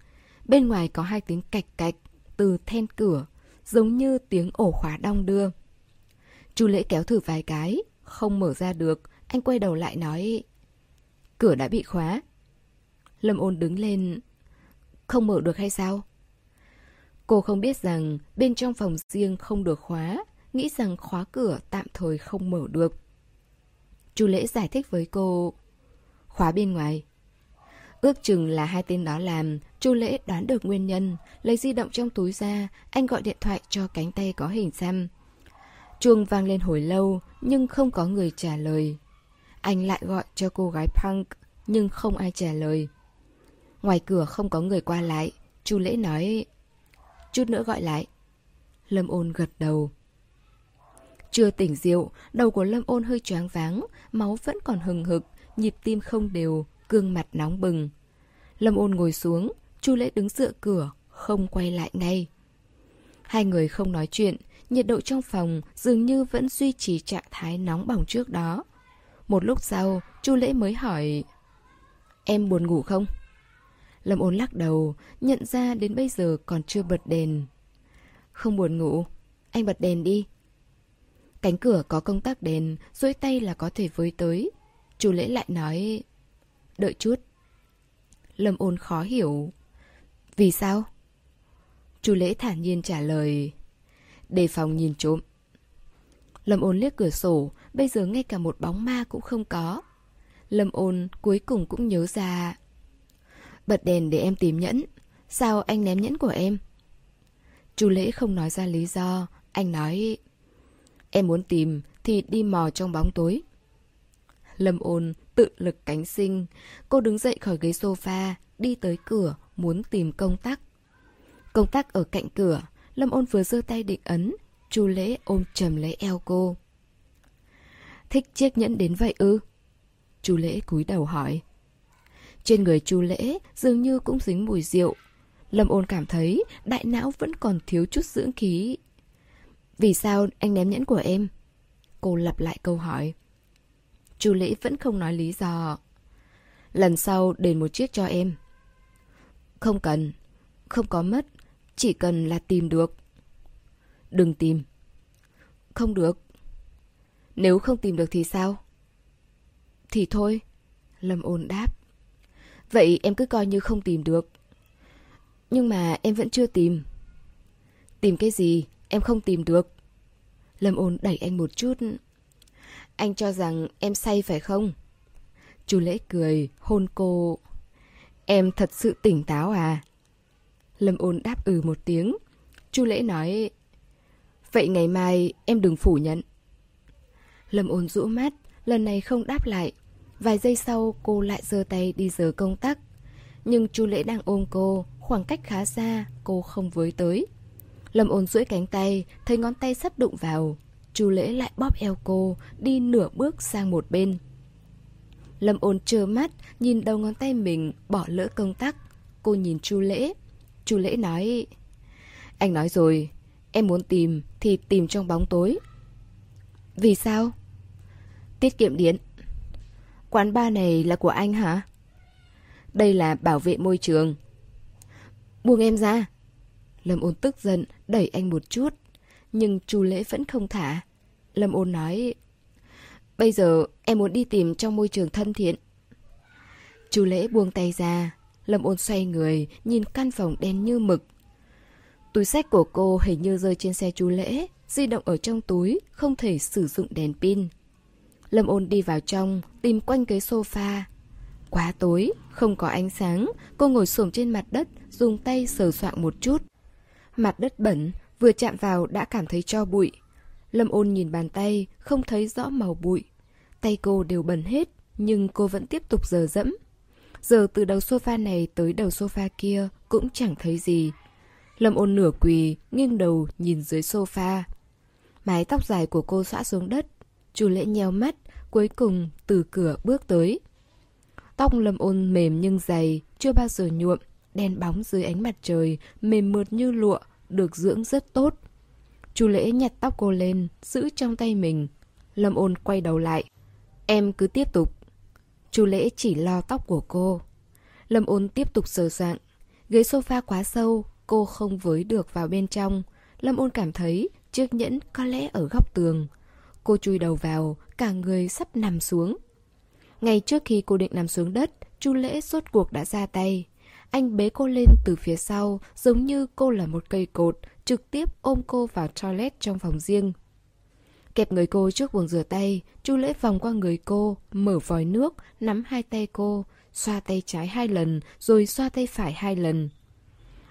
Bên ngoài có hai tiếng cạch cạch từ then cửa, giống như tiếng ổ khóa đong đưa. Chu Lễ kéo thử vài cái, không mở ra được, anh quay đầu lại nói Cửa đã bị khóa. Lâm ôn đứng lên, không mở được hay sao? Cô không biết rằng bên trong phòng riêng không được khóa, nghĩ rằng khóa cửa tạm thời không mở được. Chu Lễ giải thích với cô, khóa bên ngoài. Ước chừng là hai tên đó làm, Chu Lễ đoán được nguyên nhân, lấy di động trong túi ra, anh gọi điện thoại cho cánh tay có hình xăm. Chuông vang lên hồi lâu, nhưng không có người trả lời. Anh lại gọi cho cô gái punk, nhưng không ai trả lời. Ngoài cửa không có người qua lại, Chu Lễ nói Chút nữa gọi lại. Lâm ôn gật đầu. Chưa tỉnh rượu, đầu của Lâm ôn hơi choáng váng, máu vẫn còn hừng hực, nhịp tim không đều, gương mặt nóng bừng. Lâm ôn ngồi xuống, Chu Lễ đứng dựa cửa, không quay lại ngay. Hai người không nói chuyện, nhiệt độ trong phòng dường như vẫn duy trì trạng thái nóng bỏng trước đó. Một lúc sau, Chu Lễ mới hỏi Em buồn ngủ không? Lâm ôn lắc đầu, nhận ra đến bây giờ còn chưa bật đèn. Không buồn ngủ, anh bật đèn đi. Cánh cửa có công tắc đèn, duỗi tay là có thể với tới. Chu lễ lại nói, đợi chút. Lâm ôn khó hiểu. Vì sao? Chu lễ thản nhiên trả lời, đề phòng nhìn trộm. Lâm ôn liếc cửa sổ, bây giờ ngay cả một bóng ma cũng không có. Lâm ôn cuối cùng cũng nhớ ra Bật đèn để em tìm nhẫn Sao anh ném nhẫn của em Chu lễ không nói ra lý do Anh nói Em muốn tìm thì đi mò trong bóng tối Lâm ôn tự lực cánh sinh Cô đứng dậy khỏi ghế sofa, Đi tới cửa, muốn tìm công tắc Công tắc ở cạnh cửa, Lâm ôn vừa giơ tay định ấn, Chu lễ ôm trầm lấy eo cô Thích chiếc nhẫn đến vậy ư Chu lễ cúi đầu hỏi trên người chu lễ dường như cũng dính mùi rượu. Lâm ôn cảm thấy đại não vẫn còn thiếu chút dưỡng khí. Vì sao anh ném nhẫn của em? Cô lặp lại câu hỏi. Chu lễ vẫn không nói lý do. Lần sau đền một chiếc cho em. Không cần. Không có mất. Chỉ cần là tìm được. Đừng tìm. Không được. Nếu không tìm được thì sao? Thì thôi. Lâm ôn đáp. Vậy em cứ coi như không tìm được. Nhưng mà em vẫn chưa tìm. Tìm cái gì? Em không tìm được. Lâm ôn đẩy anh một chút. Anh cho rằng em say phải không? Chu Lễ cười, hôn cô. Em thật sự tỉnh táo à? Lâm ôn đáp ừ một tiếng. Chu Lễ nói, vậy ngày mai em đừng phủ nhận. Lâm ôn rũ mắt, lần này không đáp lại. Vài giây sau cô lại giơ tay đi giờ công tắc. Nhưng Chu Lễ đang ôm cô, khoảng cách khá xa, cô không với tới. Lâm ôn duỗi cánh tay, thấy ngón tay sắp đụng vào. Chu Lễ lại bóp eo cô, đi nửa bước sang một bên. Lâm ôn trơ mắt, nhìn đầu ngón tay mình, bỏ lỡ công tắc. Cô nhìn Chu Lễ. Chu Lễ nói... Anh nói rồi, em muốn tìm thì tìm trong bóng tối. Vì sao? Tiết kiệm điện. Quán bar này là của anh hả? Đây là bảo vệ môi trường. Buông em ra. Lâm ôn tức giận, đẩy anh một chút. Nhưng chu lễ vẫn không thả. Lâm ôn nói... Bây giờ em muốn đi tìm trong môi trường thân thiện. Chu lễ buông tay ra. Lâm ôn xoay người, nhìn căn phòng đen như mực. Túi sách của cô hình như rơi trên xe chu lễ, di động ở trong túi, không thể sử dụng đèn pin. Lâm ôn đi vào trong, tìm quanh cái sofa. Quá tối, không có ánh sáng, cô ngồi xổm trên mặt đất, dùng tay sờ soạng một chút. Mặt đất bẩn, vừa chạm vào đã cảm thấy cho bụi. Lâm ôn nhìn bàn tay, không thấy rõ màu bụi. Tay cô đều bẩn hết, nhưng cô vẫn tiếp tục dờ dẫm. Giờ từ đầu sofa này tới đầu sofa kia cũng chẳng thấy gì. Lâm ôn nửa quỳ, nghiêng đầu nhìn dưới sofa. Mái tóc dài của cô xõa xuống đất. Chu lễ nheo mắt, cuối cùng từ cửa bước tới. Tóc lâm ôn mềm nhưng dày, chưa bao giờ nhuộm, đen bóng dưới ánh mặt trời, mềm mượt như lụa, được dưỡng rất tốt. Chu lễ nhặt tóc cô lên, giữ trong tay mình. Lâm ôn quay đầu lại. Em cứ tiếp tục. Chu lễ chỉ lo tóc của cô. Lâm ôn tiếp tục sờ soạn. Ghế sofa quá sâu, cô không với được vào bên trong. Lâm ôn cảm thấy chiếc nhẫn có lẽ ở góc tường. Cô chui đầu vào, cả người sắp nằm xuống. Ngay trước khi cô định nằm xuống đất, Chu Lễ rốt cuộc đã ra tay. Anh bế cô lên từ phía sau, giống như cô là một cây cột, trực tiếp ôm cô vào toilet trong phòng riêng. Kẹp người cô trước buồng rửa tay, Chu Lễ vòng qua người cô, mở vòi nước, nắm hai tay cô, xoa tay trái hai lần, rồi xoa tay phải hai lần.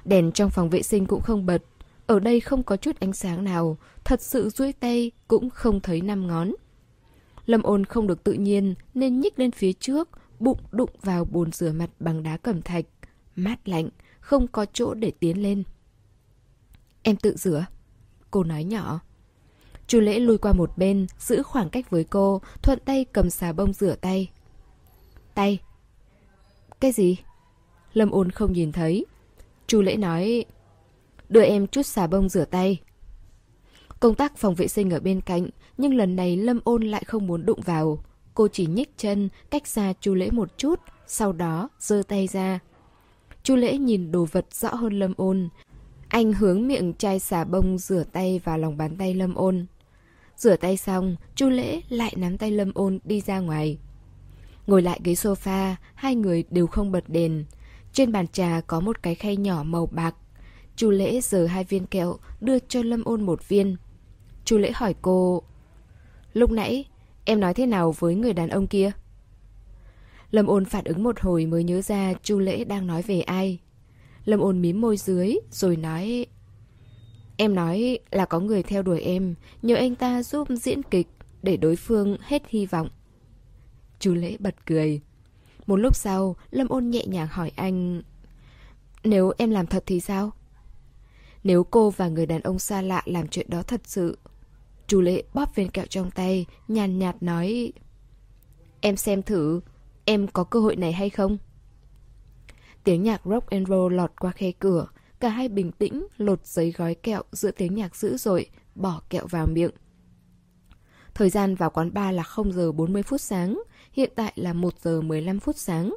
Đèn trong phòng vệ sinh cũng không bật, ở đây không có chút ánh sáng nào, thật sự duỗi tay cũng không thấy năm ngón. Lâm ôn không được tự nhiên nên nhích lên phía trước, bụng đụng vào bồn rửa mặt bằng đá cẩm thạch. Mát lạnh, không có chỗ để tiến lên. Em tự rửa. Cô nói nhỏ. Chu lễ lùi qua một bên, giữ khoảng cách với cô, thuận tay cầm xà bông rửa tay. Tay. Cái gì? Lâm ôn không nhìn thấy. Chu lễ nói, đưa em chút xà bông rửa tay. Công tác phòng vệ sinh ở bên cạnh, nhưng lần này Lâm ôn lại không muốn đụng vào. Cô chỉ nhích chân, cách xa chu lễ một chút, sau đó giơ tay ra. Chu lễ nhìn đồ vật rõ hơn Lâm ôn. Anh hướng miệng chai xà bông rửa tay vào lòng bàn tay Lâm ôn. Rửa tay xong, chu lễ lại nắm tay Lâm ôn đi ra ngoài. Ngồi lại ghế sofa, hai người đều không bật đèn. Trên bàn trà có một cái khay nhỏ màu bạc. Chu lễ giờ hai viên kẹo, đưa cho Lâm ôn một viên. Chu lễ hỏi cô Lúc nãy em nói thế nào với người đàn ông kia? Lâm ôn phản ứng một hồi mới nhớ ra Chu lễ đang nói về ai. Lâm ôn mím môi dưới rồi nói Em nói là có người theo đuổi em Nhờ anh ta giúp diễn kịch Để đối phương hết hy vọng. Chu lễ bật cười. Một lúc sau Lâm ôn nhẹ nhàng hỏi anh Nếu em làm thật thì sao? Nếu cô và người đàn ông xa lạ làm chuyện đó thật sự. Chu lệ bóp viên kẹo trong tay, nhàn nhạt nói Em xem thử, em có cơ hội này hay không? Tiếng nhạc rock and roll lọt qua khe cửa, cả hai bình tĩnh lột giấy gói kẹo giữa tiếng nhạc dữ dội, bỏ kẹo vào miệng. Thời gian vào quán bar là 0 giờ 40 phút sáng, hiện tại là 1 giờ 15 phút sáng.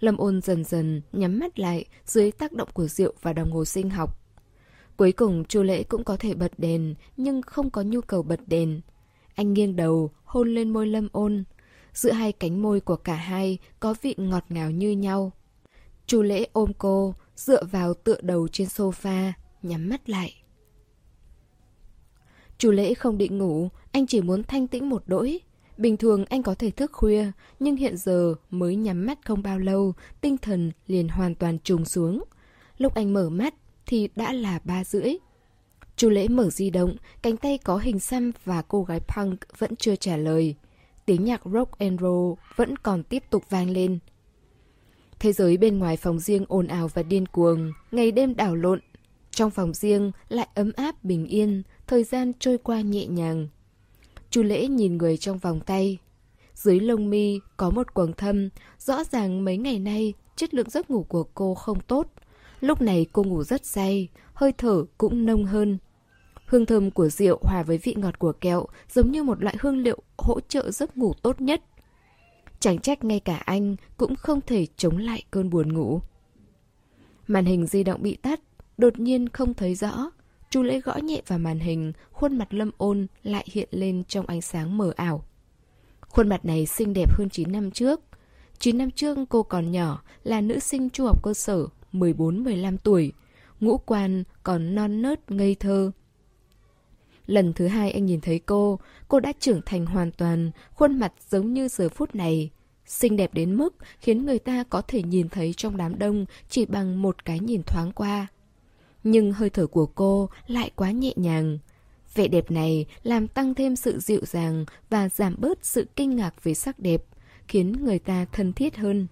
Lâm ôn dần dần nhắm mắt lại dưới tác động của rượu và đồng hồ sinh học. Cuối cùng chu lễ cũng có thể bật đèn, nhưng không có nhu cầu bật đèn. Anh nghiêng đầu, hôn lên môi lâm ôn. Giữa hai cánh môi của cả hai có vị ngọt ngào như nhau. Chu lễ ôm cô, dựa vào tựa đầu trên sofa, nhắm mắt lại. Chu lễ không định ngủ, anh chỉ muốn thanh tĩnh một đỗi. Bình thường anh có thể thức khuya, nhưng hiện giờ mới nhắm mắt không bao lâu, tinh thần liền hoàn toàn trùng xuống. Lúc anh mở mắt thì đã là ba rưỡi. Chu lễ mở di động, cánh tay có hình xăm và cô gái punk vẫn chưa trả lời. Tiếng nhạc rock and roll vẫn còn tiếp tục vang lên. Thế giới bên ngoài phòng riêng ồn ào và điên cuồng, ngày đêm đảo lộn. Trong phòng riêng lại ấm áp bình yên, thời gian trôi qua nhẹ nhàng. Chu lễ nhìn người trong vòng tay. Dưới lông mi có một quầng thâm, rõ ràng mấy ngày nay chất lượng giấc ngủ của cô không tốt. Lúc này cô ngủ rất say, hơi thở cũng nông hơn. Hương thơm của rượu hòa với vị ngọt của kẹo giống như một loại hương liệu hỗ trợ giấc ngủ tốt nhất. Chẳng trách ngay cả anh cũng không thể chống lại cơn buồn ngủ. Màn hình di động bị tắt, đột nhiên không thấy rõ. Chu lễ gõ nhẹ vào màn hình, khuôn mặt lâm ôn lại hiện lên trong ánh sáng mờ ảo. Khuôn mặt này xinh đẹp hơn 9 năm trước. 9 năm trước cô còn nhỏ, là nữ sinh trung học cơ sở, 14-15 tuổi. Ngũ quan còn non nớt ngây thơ. Lần thứ hai anh nhìn thấy cô, cô đã trưởng thành hoàn toàn, khuôn mặt giống như giờ phút này. Xinh đẹp đến mức khiến người ta có thể nhìn thấy trong đám đông chỉ bằng một cái nhìn thoáng qua. Nhưng hơi thở của cô lại quá nhẹ nhàng. Vẻ đẹp này làm tăng thêm sự dịu dàng và giảm bớt sự kinh ngạc về sắc đẹp, khiến người ta thân thiết hơn.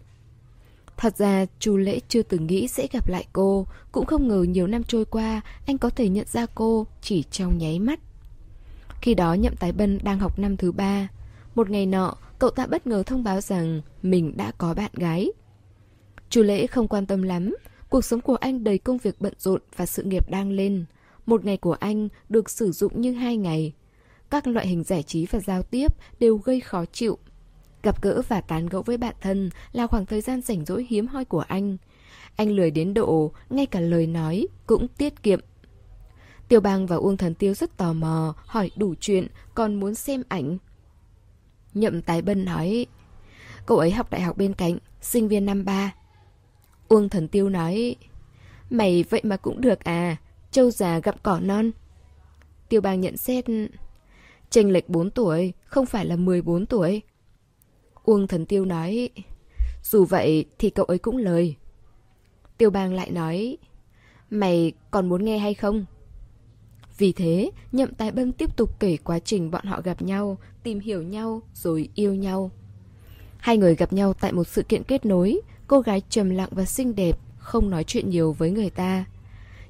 Thật ra, Chu Lễ chưa từng nghĩ sẽ gặp lại cô, cũng không ngờ nhiều năm trôi qua, anh có thể nhận ra cô chỉ trong nháy mắt. Khi đó Nhậm Tái Bân đang học năm thứ ba. Một ngày nọ, cậu ta bất ngờ thông báo rằng mình đã có bạn gái. Chu Lễ không quan tâm lắm, cuộc sống của anh đầy công việc bận rộn và sự nghiệp đang lên. Một ngày của anh được sử dụng như hai ngày. Các loại hình giải trí và giao tiếp đều gây khó chịu. Gặp gỡ và tán gẫu với bạn thân là khoảng thời gian rảnh rỗi hiếm hoi của anh. Anh lười đến độ, ngay cả lời nói cũng tiết kiệm. Tiêu bang và Uông Thần Tiêu rất tò mò, hỏi đủ chuyện, còn muốn xem ảnh. Nhậm Tái Bân nói, cậu ấy học đại học bên cạnh, sinh viên năm ba. Uông Thần Tiêu nói, mày vậy mà cũng được à, châu già gặp cỏ non. Tiêu bang nhận xét, chênh lệch 4 tuổi, không phải là 14 tuổi. Uông Thần Tiêu nói, dù vậy thì cậu ấy cũng lời. Tiêu bang lại nói, mày còn muốn nghe hay không? Vì thế, Nhậm Tài Bân tiếp tục kể quá trình bọn họ gặp nhau, tìm hiểu nhau, rồi yêu nhau. Hai người gặp nhau tại một sự kiện kết nối, cô gái trầm lặng và xinh đẹp, không nói chuyện nhiều với người ta.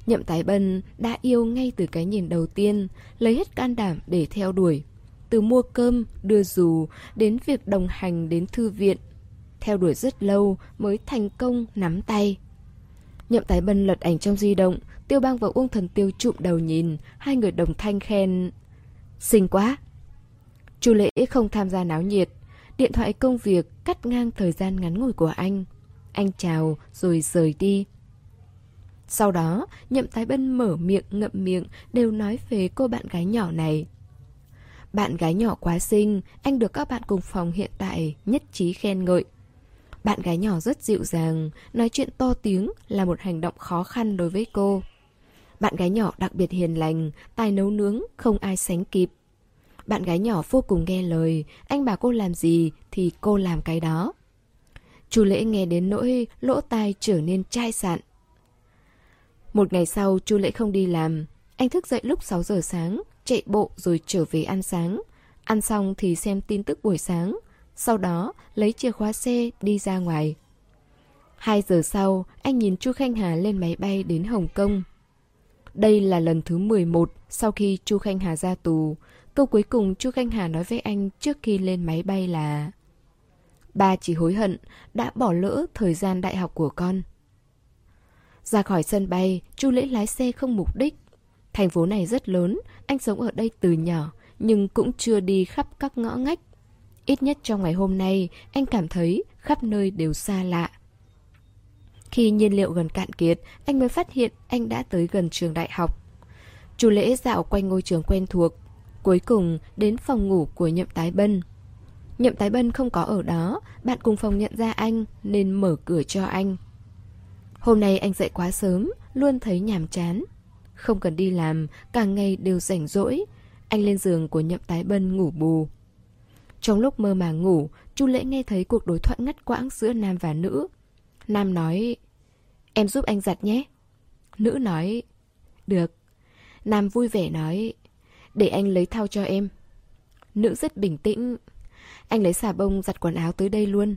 Nhậm Tái Bân đã yêu ngay từ cái nhìn đầu tiên, lấy hết can đảm để theo đuổi. Từ mua cơm, đưa dù, đến việc đồng hành đến thư viện. Theo đuổi rất lâu mới thành công nắm tay. Nhậm Tái Bân lật ảnh trong di động, Tiêu Bang và Uông Thần Tiêu trụm đầu nhìn, hai người đồng thanh khen. Xinh quá! Chu Lễ không tham gia náo nhiệt. Điện thoại công việc cắt ngang thời gian ngắn ngủi của anh. Anh chào rồi rời đi. Sau đó, Nhậm Tái Bân mở miệng ngậm miệng đều nói về cô bạn gái nhỏ này. Bạn gái nhỏ quá xinh, anh được các bạn cùng phòng hiện tại nhất trí khen ngợi. Bạn gái nhỏ rất dịu dàng, nói chuyện to tiếng là một hành động khó khăn đối với cô. Bạn gái nhỏ đặc biệt hiền lành, tài nấu nướng, không ai sánh kịp. Bạn gái nhỏ vô cùng nghe lời, anh bảo cô làm gì thì cô làm cái đó. Chu lễ nghe đến nỗi lỗ tai trở nên chai sạn. Một ngày sau, chu lễ không đi làm. Anh thức dậy lúc 6 giờ sáng, chạy bộ rồi trở về ăn sáng. Ăn xong thì xem tin tức buổi sáng. Sau đó, lấy chìa khóa xe đi ra ngoài. Hai giờ sau, anh nhìn Chu Khanh Hà lên máy bay đến Hồng Kông. Đây là lần thứ 11 sau khi Chu Khanh Hà ra tù. Câu cuối cùng Chu Khanh Hà nói với anh trước khi lên máy bay là Ba chỉ hối hận đã bỏ lỡ thời gian đại học của con. Ra khỏi sân bay, Chu Lễ lái xe không mục đích. Thành phố này rất lớn, anh sống ở đây từ nhỏ, nhưng cũng chưa đi khắp các ngõ ngách. Ít nhất trong ngày hôm nay, anh cảm thấy khắp nơi đều xa lạ. Khi nhiên liệu gần cạn kiệt, anh mới phát hiện anh đã tới gần trường đại học. Chu lễ dạo quanh ngôi trường quen thuộc, cuối cùng đến phòng ngủ của Nhậm Tái Bân. Nhậm Tái Bân không có ở đó, bạn cùng phòng nhận ra anh nên mở cửa cho anh. Hôm nay anh dậy quá sớm, luôn thấy nhàm chán. Không cần đi làm, cả ngày đều rảnh rỗi. Anh lên giường của Nhậm Tái Bân ngủ bù. Trong lúc mơ màng ngủ, Chu Lễ nghe thấy cuộc đối thoại ngắt quãng giữa nam và nữ. Nam nói, em giúp anh giặt nhé. Nữ nói, được. Nam vui vẻ nói, để anh lấy thau cho em. Nữ rất bình tĩnh, anh lấy xà bông giặt quần áo tới đây luôn.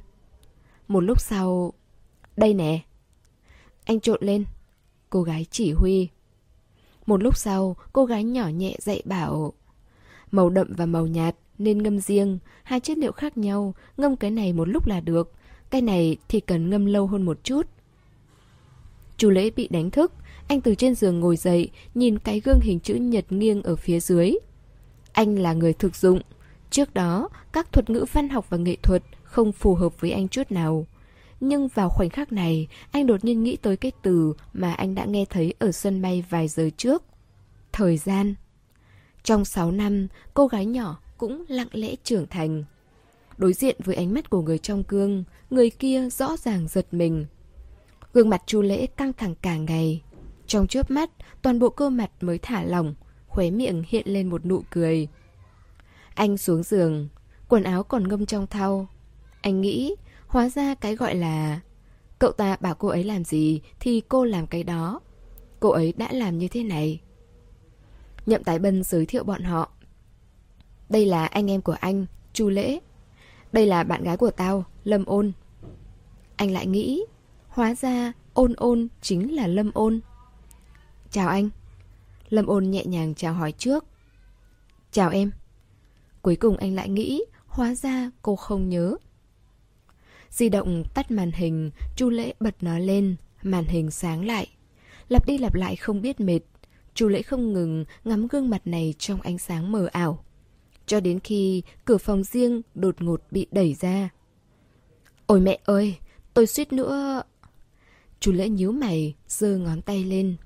Một lúc sau, đây nè. Anh trộn lên. Cô gái chỉ huy. Một lúc sau, cô gái nhỏ nhẹ dạy bảo. Màu đậm và màu nhạt nên ngâm riêng, hai chất liệu khác nhau, ngâm cái này một lúc là được. Cái này thì cần ngâm lâu hơn một chút. Chú lễ bị đánh thức, anh từ trên giường ngồi dậy, nhìn cái gương hình chữ nhật nghiêng ở phía dưới. Anh là người thực dụng. Trước đó, các thuật ngữ văn học và nghệ thuật không phù hợp với anh chút nào. Nhưng vào khoảnh khắc này, anh đột nhiên nghĩ tới cái từ mà anh đã nghe thấy ở sân bay vài giờ trước. Thời gian. Trong 6 năm, cô gái nhỏ cũng lặng lẽ trưởng thành. Đối diện với ánh mắt của người trong gương, người kia rõ ràng giật mình. Gương mặt chu lễ căng thẳng cả ngày. Trong chớp mắt, toàn bộ cơ mặt mới thả lỏng, khóe miệng hiện lên một nụ cười. Anh xuống giường, quần áo còn ngâm trong thau. Anh nghĩ, hóa ra cái gọi là... Cậu ta bảo cô ấy làm gì thì cô làm cái đó. Cô ấy đã làm như thế này. Nhậm Tái Bân giới thiệu bọn họ. Đây là anh em của anh, Chu Lễ. Đây là bạn gái của tao, Lâm Ôn. Anh lại nghĩ, hóa ra ôn ôn chính là Lâm Ôn. Chào anh. Lâm Ôn nhẹ nhàng chào hỏi trước. Chào em. Cuối cùng anh lại nghĩ, hóa ra cô không nhớ. Di động tắt màn hình, Chu Lễ bật nó lên, màn hình sáng lại. Lặp đi lặp lại không biết mệt. Chu Lễ không ngừng ngắm gương mặt này trong ánh sáng mờ ảo. Cho đến khi cửa phòng riêng đột ngột bị đẩy ra. Ôi mẹ ơi, tôi suýt nữa... Chu Lễ nhíu mày, giơ ngón tay lên.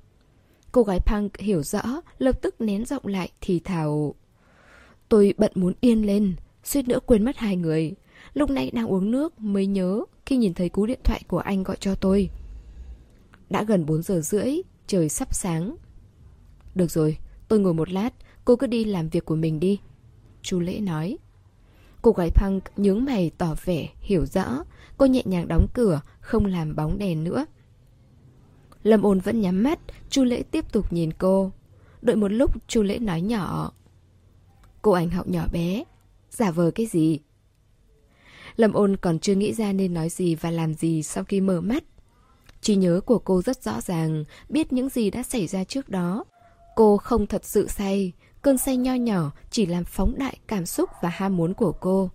Cô gái punk hiểu rõ, lập tức nén giọng lại thì thào. Tôi bận muốn yên lên, suýt nữa quên mất hai người. Lúc nãy đang uống nước mới nhớ khi nhìn thấy cú điện thoại của anh gọi cho tôi. Đã gần 4 giờ rưỡi, trời sắp sáng. Được rồi, tôi ngồi một lát, cô cứ đi làm việc của mình đi. Chú Lễ nói. Cô gái punk nhướng mày tỏ vẻ, hiểu rõ. Cô nhẹ nhàng đóng cửa, không làm bóng đèn nữa. Lâm ôn vẫn nhắm mắt, chu Lễ tiếp tục nhìn cô. Đợi một lúc chu Lễ nói nhỏ. Cô ảnh hậu nhỏ bé, giả vờ cái gì? Lâm ôn còn chưa nghĩ ra nên nói gì và làm gì sau khi mở mắt. Trí nhớ của cô rất rõ ràng, biết những gì đã xảy ra trước đó. Cô không thật sự say, cơn say nho nhỏ chỉ làm phóng đại cảm xúc và ham muốn của cô.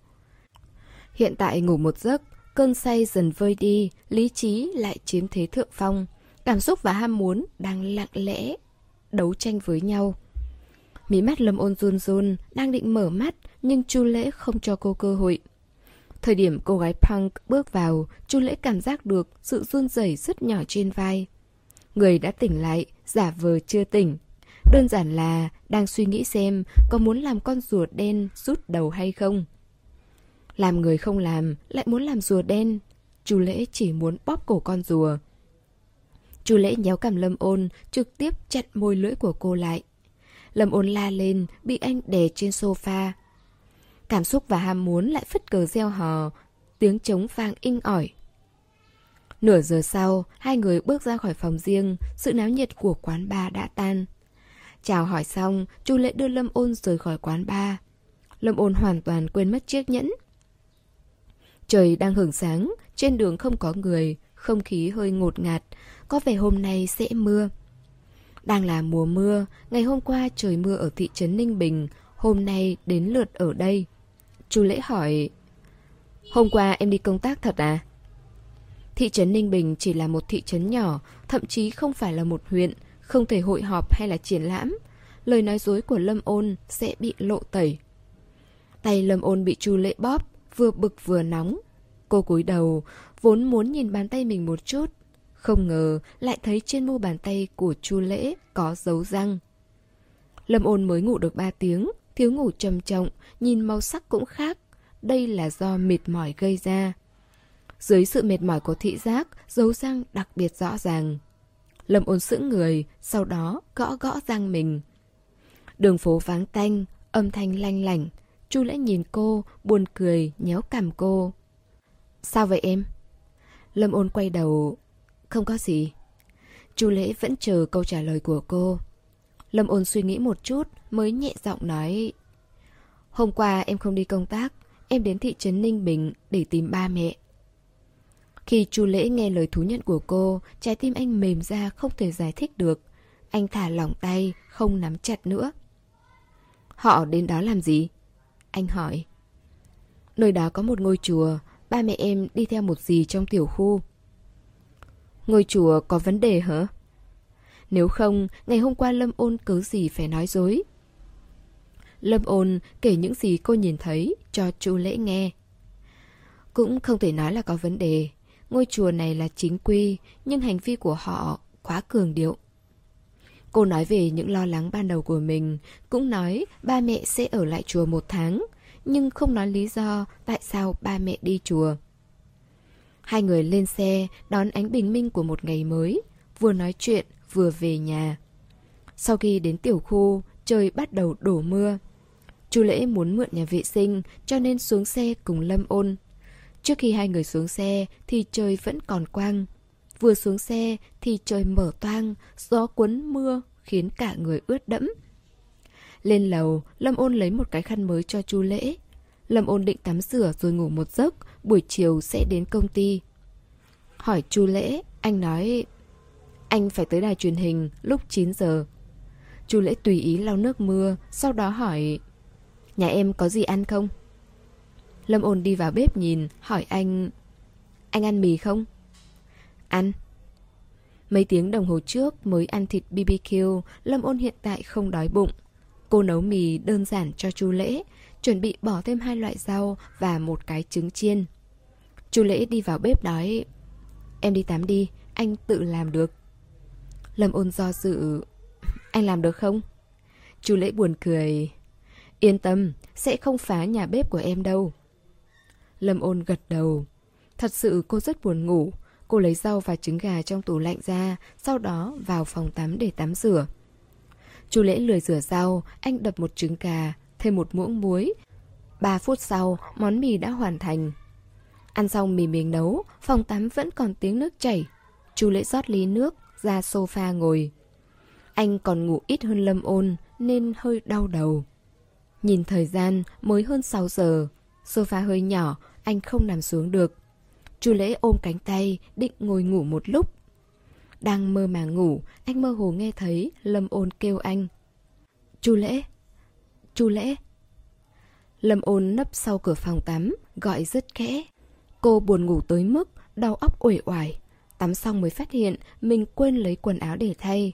Hiện tại ngủ một giấc, cơn say dần vơi đi, lý trí lại chiếm thế thượng phong. Cảm xúc và ham muốn đang lặng lẽ đấu tranh với nhau. Mí mắt Lâm Ôn run run, đang định mở mắt, nhưng Chu Lễ không cho cô cơ hội. Thời điểm cô gái punk bước vào, Chu Lễ cảm giác được sự run rẩy rất nhỏ trên vai. Người đã tỉnh lại, giả vờ chưa tỉnh. Đơn giản là đang suy nghĩ xem có muốn làm con rùa đen rút đầu hay không. Làm người không làm, lại muốn làm rùa đen. Chu Lễ chỉ muốn bóp cổ con rùa. Chu Lễ nhéo cằm Lâm Ôn, trực tiếp chặn môi lưỡi của cô lại. Lâm Ôn la lên, bị anh đè trên sofa. Cảm xúc và ham muốn lại phất cờ gieo hò, tiếng trống vang inh ỏi. Nửa giờ sau, hai người bước ra khỏi phòng riêng, sự náo nhiệt của quán bar đã tan. Chào hỏi xong, Chu Lễ đưa Lâm Ôn rời khỏi quán bar. Lâm Ôn hoàn toàn quên mất chiếc nhẫn. Trời đang hưởng sáng, trên đường không có người, không khí hơi ngột ngạt, có vẻ hôm nay sẽ mưa. Đang là mùa mưa, ngày hôm qua trời mưa ở thị trấn Ninh Bình, hôm nay đến lượt ở đây chu Lễ hỏi, hôm qua em đi công tác thật à? Thị trấn Ninh Bình chỉ là một thị trấn nhỏ, thậm chí không phải là một huyện, không thể hội họp hay là triển lãm. Lời nói dối của Lâm Ôn sẽ bị lộ tẩy. Tay Lâm Ôn bị Chu Lễ bóp, vừa bực vừa nóng. Cô cúi đầu, vốn muốn nhìn bàn tay mình một chút, không ngờ lại thấy trên mu bàn tay của Chu Lễ có dấu răng. Lâm ôn mới ngủ được 3 tiếng, thiếu ngủ trầm trọng, nhìn màu sắc cũng khác. Đây là do mệt mỏi gây ra. Dưới sự mệt mỏi của thị giác, dấu răng đặc biệt rõ ràng. Lâm ôn sững người, sau đó gõ gõ răng mình. Đường phố vắng tanh, âm thanh lanh lảnh. Chu Lễ nhìn cô, buồn cười, nhéo cằm cô. Sao vậy em? Lâm ôn quay đầu. Không có gì. Chu Lễ vẫn chờ câu trả lời của cô. Lâm ôn suy nghĩ một chút mới nhẹ giọng nói. Hôm qua em không đi công tác, em đến thị trấn Ninh Bình để tìm ba mẹ. Khi Chu Lễ nghe lời thú nhận của cô, trái tim anh mềm ra không thể giải thích được. Anh thả lỏng tay, không nắm chặt nữa. Họ đến đó làm gì? Anh hỏi. Nơi đó có một ngôi chùa, ba mẹ em đi theo một gì trong tiểu khu. Ngôi chùa có vấn đề hả? Nếu không, ngày hôm qua Lâm Ôn cứ gì phải nói dối. Lâm Ôn kể những gì cô nhìn thấy cho chu Lễ nghe. Cũng không thể nói là có vấn đề. Ngôi chùa này là chính quy, nhưng hành vi của họ quá cường điệu. Cô nói về những lo lắng ban đầu của mình, cũng nói ba mẹ sẽ ở lại chùa một tháng, nhưng không nói lý do tại sao ba mẹ đi chùa. Hai người lên xe đón ánh bình minh của một ngày mới, vừa nói chuyện vừa về nhà. Sau khi đến tiểu khu, trời bắt đầu đổ mưa. Chu Lễ muốn mượn nhà vệ sinh cho nên xuống xe cùng Lâm Ôn. Trước khi hai người xuống xe thì trời vẫn còn quang. Vừa xuống xe thì trời mở toang, gió cuốn mưa khiến cả người ướt đẫm. Lên lầu, Lâm Ôn lấy một cái khăn mới cho Chu Lễ. Lâm Ôn định tắm rửa rồi ngủ một giấc, buổi chiều sẽ đến công ty. Hỏi Chu Lễ, anh nói anh phải tới đài truyền hình lúc 9 giờ. Chu Lễ tùy ý lau nước mưa, sau đó hỏi Nhà em có gì ăn không? Lâm ồn đi vào bếp nhìn, hỏi anh Anh ăn mì không? Ăn Mấy tiếng đồng hồ trước mới ăn thịt BBQ, Lâm ôn hiện tại không đói bụng. Cô nấu mì đơn giản cho chu lễ, chuẩn bị bỏ thêm hai loại rau và một cái trứng chiên. Chu lễ đi vào bếp nói Em đi tắm đi, anh tự làm được. Lâm ôn do dự Anh làm được không? Chu lễ buồn cười Yên tâm, sẽ không phá nhà bếp của em đâu. Lâm ôn gật đầu. Thật sự cô rất buồn ngủ. Cô lấy rau và trứng gà trong tủ lạnh ra, sau đó vào phòng tắm để tắm rửa. Chu lễ lười rửa rau, anh đập một trứng gà, thêm một muỗng muối. Ba phút sau, món mì đã hoàn thành. Ăn xong mì mình nấu, phòng tắm vẫn còn tiếng nước chảy. Chu lễ rót ly nước, ra sofa ngồi. Anh còn ngủ ít hơn lâm ôn, nên hơi đau đầu. Nhìn thời gian mới hơn 6 giờ, sofa hơi nhỏ, anh không nằm xuống được. Chu lễ ôm cánh tay, định ngồi ngủ một lúc. Đang mơ màng ngủ, anh mơ hồ nghe thấy Lâm ôn kêu anh. Chu lễ! Chu lễ! Lâm ôn nấp sau cửa phòng tắm, gọi rất khẽ. Cô buồn ngủ tới mức đau óc uể oải. Tắm xong mới phát hiện mình quên lấy quần áo để thay.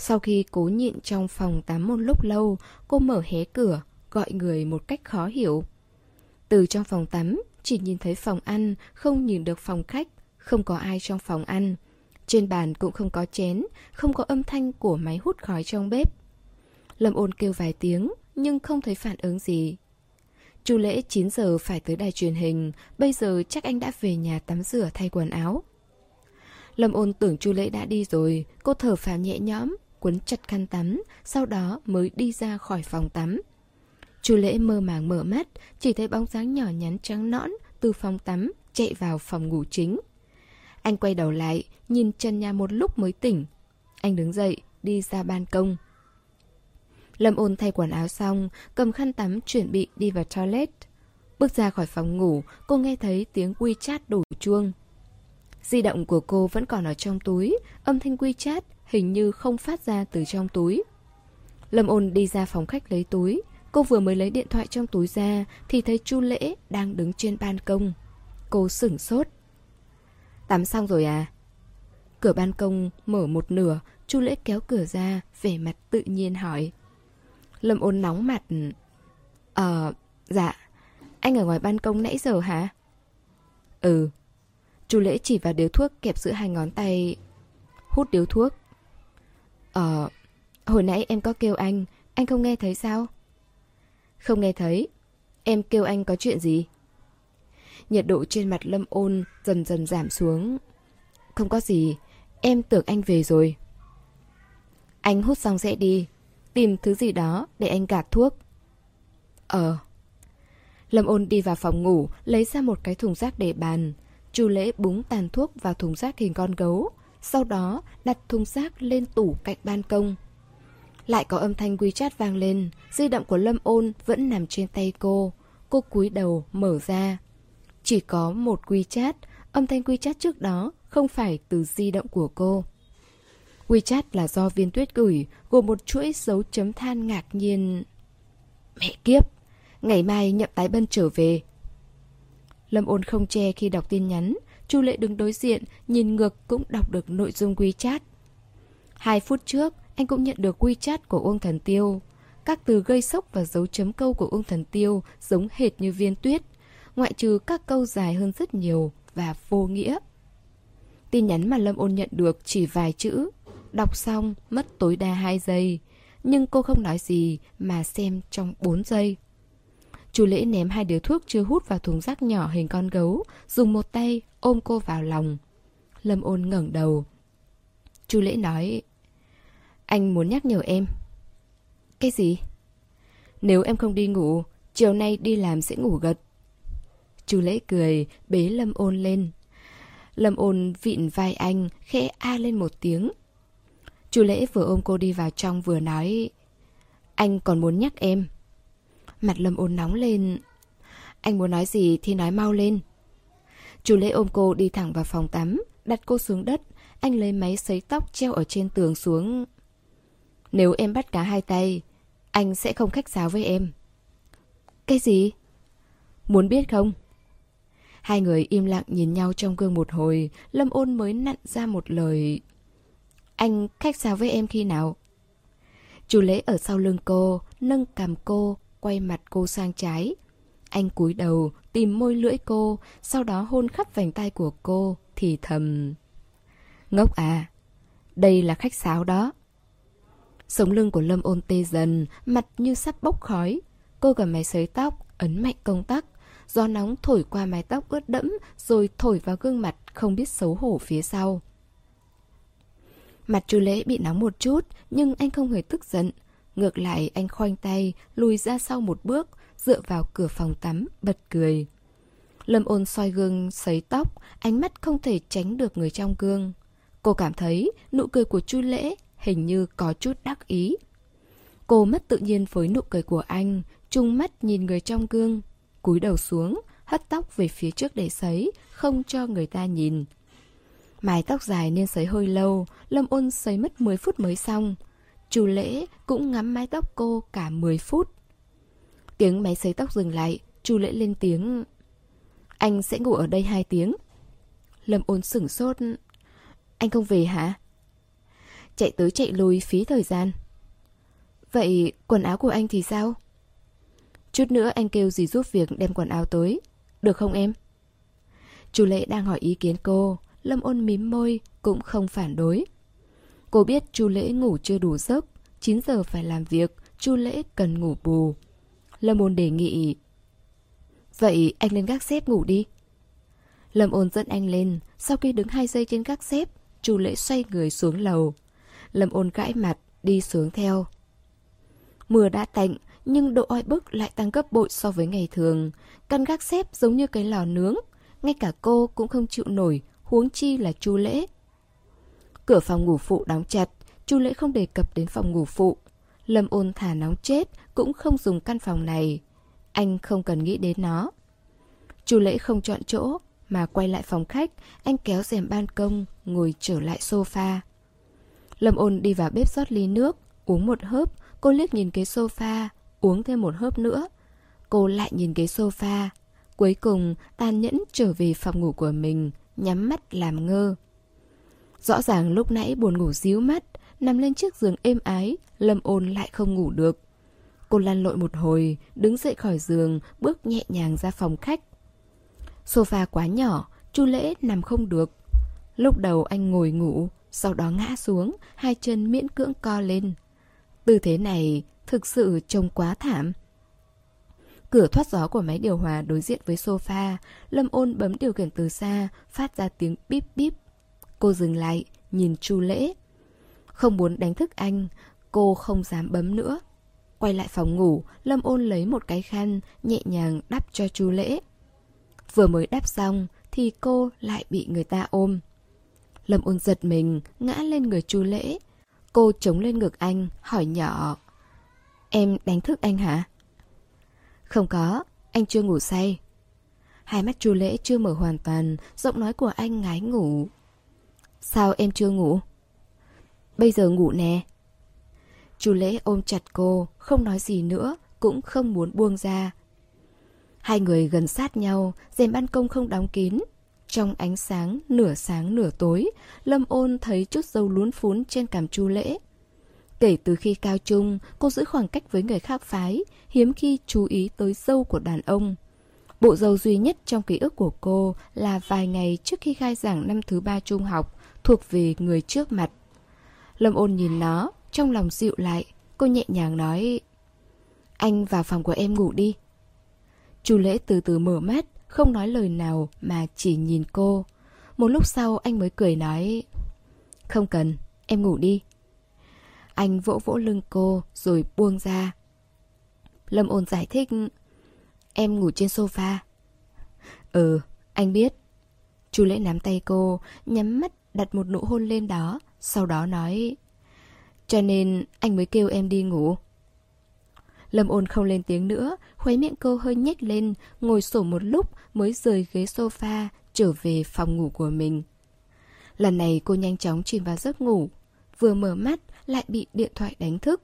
Sau khi cố nhịn trong phòng tắm một lúc lâu, cô mở hé cửa, gọi người một cách khó hiểu. Từ trong phòng tắm, chỉ nhìn thấy phòng ăn, không nhìn được phòng khách, không có ai trong phòng ăn. Trên bàn cũng không có chén, không có âm thanh của máy hút khói trong bếp. Lâm ôn kêu vài tiếng, nhưng không thấy phản ứng gì. Chu lễ 9 giờ phải tới đài truyền hình, bây giờ chắc anh đã về nhà tắm rửa thay quần áo. Lâm ôn tưởng Chu lễ đã đi rồi, cô thở phào nhẹ nhõm, quấn chặt khăn tắm, sau đó mới đi ra khỏi phòng tắm. Chu lễ mơ màng mở mắt, chỉ thấy bóng dáng nhỏ nhắn trắng nõn từ phòng tắm chạy vào phòng ngủ chính. Anh quay đầu lại, nhìn chân nhà một lúc mới tỉnh. Anh đứng dậy, đi ra ban công. Lâm ôn thay quần áo xong, cầm khăn tắm chuẩn bị đi vào toilet. Bước ra khỏi phòng ngủ, cô nghe thấy tiếng WeChat đổ chuông. Di động của cô vẫn còn ở trong túi, âm thanh WeChat hình như không phát ra từ trong túi. Lâm ôn đi ra phòng khách lấy túi. Cô vừa mới lấy điện thoại trong túi ra thì thấy Chu Lễ đang đứng trên ban công. Cô sửng sốt. Tắm xong rồi à? Cửa ban công mở một nửa, Chu Lễ kéo cửa ra, vẻ mặt tự nhiên hỏi. Lâm ôn nóng mặt. Ờ, dạ. Anh ở ngoài ban công nãy giờ hả? Ừ. Chu Lễ chỉ vào điếu thuốc kẹp giữa hai ngón tay. Hút điếu thuốc. Ờ, hồi nãy em có kêu anh, anh không nghe thấy sao? Không nghe thấy. Em kêu anh có chuyện gì? Nhiệt độ trên mặt Lâm ôn dần dần giảm xuống. Không có gì, em tưởng anh về rồi. Anh hút xong sẽ đi, tìm thứ gì đó để anh gạt thuốc. Ờ, Lâm ôn đi vào phòng ngủ, lấy ra một cái thùng rác để bàn. Chu lễ búng tàn thuốc vào thùng rác hình con gấu. Sau đó đặt thùng rác lên tủ cạnh ban công. Lại có âm thanh WeChat vang lên, di động của Lâm ôn vẫn nằm trên tay cô. Cô cúi đầu, mở ra. Chỉ có một WeChat, âm thanh WeChat trước đó không phải từ di động của cô. WeChat là do viên tuyết gửi, gồm một chuỗi dấu chấm than ngạc nhiên. Mẹ kiếp! Ngày mai nhậm tái bân trở về. Lâm ôn không che khi đọc tin nhắn. Chu lệ đứng đối diện, nhìn ngược cũng đọc được nội dung WeChat. Hai phút trước, anh cũng nhận được WeChat của Uông Thần Tiêu. Các từ gây sốc và dấu chấm câu của Uông Thần Tiêu giống hệt như viên tuyết, ngoại trừ các câu dài hơn rất nhiều và vô nghĩa. Tin nhắn mà Lâm ôn nhận được chỉ vài chữ, đọc xong mất tối đa 2 giây, nhưng cô không nói gì mà xem trong 4 giây. Chú Lễ ném hai điếu thuốc chưa hút vào thùng rác nhỏ hình con gấu, dùng một tay ôm cô vào lòng. Lâm ôn ngẩng đầu. Chú Lễ nói, anh muốn nhắc nhở em. Cái gì? Nếu em không đi ngủ, chiều nay đi làm sẽ ngủ gật. Chú Lễ cười, bế Lâm ôn lên. Lâm ôn vịn vai anh, khẽ a lên một tiếng. Chú Lễ vừa ôm cô đi vào trong vừa nói, anh còn muốn nhắc em. Mặt Lâm ôn nóng lên. Anh muốn nói gì thì nói mau lên. Chú Lễ ôm cô đi thẳng vào phòng tắm, đặt cô xuống đất. Anh lấy máy sấy tóc treo ở trên tường xuống. Nếu em bắt cá hai tay, anh sẽ không khách sáo với em. Cái gì? Muốn biết không? Hai người im lặng nhìn nhau trong gương một hồi, Lâm ôn mới nặn ra một lời. Anh khách sáo với em khi nào? Chú lễ ở sau lưng cô, nâng cằm cô, quay mặt cô sang trái. Anh cúi đầu, tìm môi lưỡi cô, sau đó hôn khắp vành tay của cô, thì thầm. Ngốc à, đây là khách sáo đó. Sống lưng của Lâm ôn tê dần, mặt như sắp bốc khói. Cô cầm máy sấy tóc, ấn mạnh công tắc. Gió nóng thổi qua mái tóc ướt đẫm, rồi thổi vào gương mặt không biết xấu hổ phía sau. Mặt chú lễ bị nóng một chút, nhưng anh không hề tức giận. Ngược lại anh khoanh tay, lùi ra sau một bước, dựa vào cửa phòng tắm, bật cười. Lâm ôn soi gương sấy tóc, ánh mắt không thể tránh được người trong gương. Cô cảm thấy nụ cười của Chu Lễ hình như có chút đắc ý. Cô mất tự nhiên với nụ cười của anh, chung mắt nhìn người trong gương, cúi đầu xuống, hất tóc về phía trước để sấy, không cho người ta nhìn. Mái tóc dài nên sấy hơi lâu, Lâm ôn sấy mất 10 phút mới xong. Chu lễ cũng ngắm mái tóc cô cả 10 phút. Tiếng máy sấy tóc dừng lại, chu lễ lên tiếng. Anh sẽ ngủ ở đây hai tiếng. Lâm ôn sửng sốt. Anh không về hả? Chạy tới chạy lui phí thời gian. Vậy quần áo của anh thì sao? Chút nữa anh kêu gì giúp việc đem quần áo tới. Được không em? Chu lệ đang hỏi ý kiến cô. Lâm ôn mím môi, cũng không phản đối. Cô biết Chu Lễ ngủ chưa đủ giấc, 9 giờ phải làm việc, Chu Lễ cần ngủ bù. Lâm ôn đề nghị. Vậy anh lên gác xếp ngủ đi. Lâm ôn dẫn anh lên Sau khi đứng hai giây trên gác xếp Chu lễ xoay người xuống lầu. Lâm ôn gãi mặt đi xuống theo. Mưa đã tạnh Nhưng độ oi bức lại tăng gấp bội so với ngày thường. Căn gác xếp giống như cái lò nướng Ngay cả cô cũng không chịu nổi Huống chi là chu lễ. Cửa phòng ngủ phụ đóng chặt, Chu Lễ không đề cập đến phòng ngủ phụ. Lâm ôn thả nóng chết cũng không dùng căn phòng này. Anh không cần nghĩ đến nó. Chu Lễ không chọn chỗ mà quay lại phòng khách, anh kéo rèm ban công, ngồi trở lại sofa. Lâm ôn đi vào bếp rót ly nước, uống một hớp, cô liếc nhìn cái sofa, uống thêm một hớp nữa. Cô lại nhìn cái sofa. Cuối cùng, tàn nhẫn trở về phòng ngủ của mình, nhắm mắt làm ngơ. Rõ ràng lúc nãy buồn ngủ díu mắt, nằm lên chiếc giường êm ái, Lâm ôn lại không ngủ được. Cô lăn lội một hồi, đứng dậy khỏi giường, bước nhẹ nhàng ra phòng khách. Sofa quá nhỏ, chu lễ nằm không được. Lúc đầu anh ngồi ngủ, sau đó ngã xuống, hai chân miễn cưỡng co lên. Tư thế này thực sự trông quá thảm. Cửa thoát gió của máy điều hòa đối diện với sofa, Lâm ôn bấm điều khiển từ xa, phát ra tiếng bíp bíp Cô dừng lại, nhìn Chu Lễ. Không muốn đánh thức anh, cô không dám bấm nữa. Quay lại phòng ngủ, Lâm ôn lấy một cái khăn, nhẹ nhàng đắp cho chú lễ. Vừa mới đắp xong, thì cô lại bị người ta ôm. Lâm ôn giật mình, ngã lên người chú lễ. Cô chống lên ngực anh, hỏi nhỏ. Em đánh thức anh hả? Không có, anh chưa ngủ say. Hai mắt chú lễ chưa mở hoàn toàn, giọng nói của anh ngái ngủ. Sao em chưa ngủ? Bây giờ ngủ nè. Chu lễ ôm chặt cô, không nói gì nữa, cũng không muốn buông ra. Hai người gần sát nhau, rèm ban công không đóng kín. Trong ánh sáng, nửa sáng nửa tối, Lâm ôn thấy chút dâu lún phún trên cằm chu lễ. Kể từ khi cao trung, cô giữ khoảng cách với người khác phái, hiếm khi chú ý tới dâu của đàn ông. Bộ dâu duy nhất trong ký ức của cô là vài ngày trước khi khai giảng năm thứ ba trung học, thuộc về người trước mặt. Lâm ôn nhìn nó, trong lòng dịu lại, cô nhẹ nhàng nói Anh vào phòng của em ngủ đi. Chu lễ từ từ mở mắt, không nói lời nào mà chỉ nhìn cô. Một lúc sau anh mới cười nói Không cần, em ngủ đi. Anh vỗ vỗ lưng cô rồi buông ra. Lâm ôn giải thích Em ngủ trên sofa. Ừ, anh biết. Chu lễ nắm tay cô, nhắm mắt đặt một nụ hôn lên đó, sau đó nói Cho nên anh mới kêu em đi ngủ. Lâm ôn không lên tiếng nữa, khuấy miệng cô hơi nhếch lên, ngồi sổ một lúc mới rời ghế sofa, trở về phòng ngủ của mình. Lần này cô nhanh chóng chìm vào giấc ngủ, vừa mở mắt lại bị điện thoại đánh thức.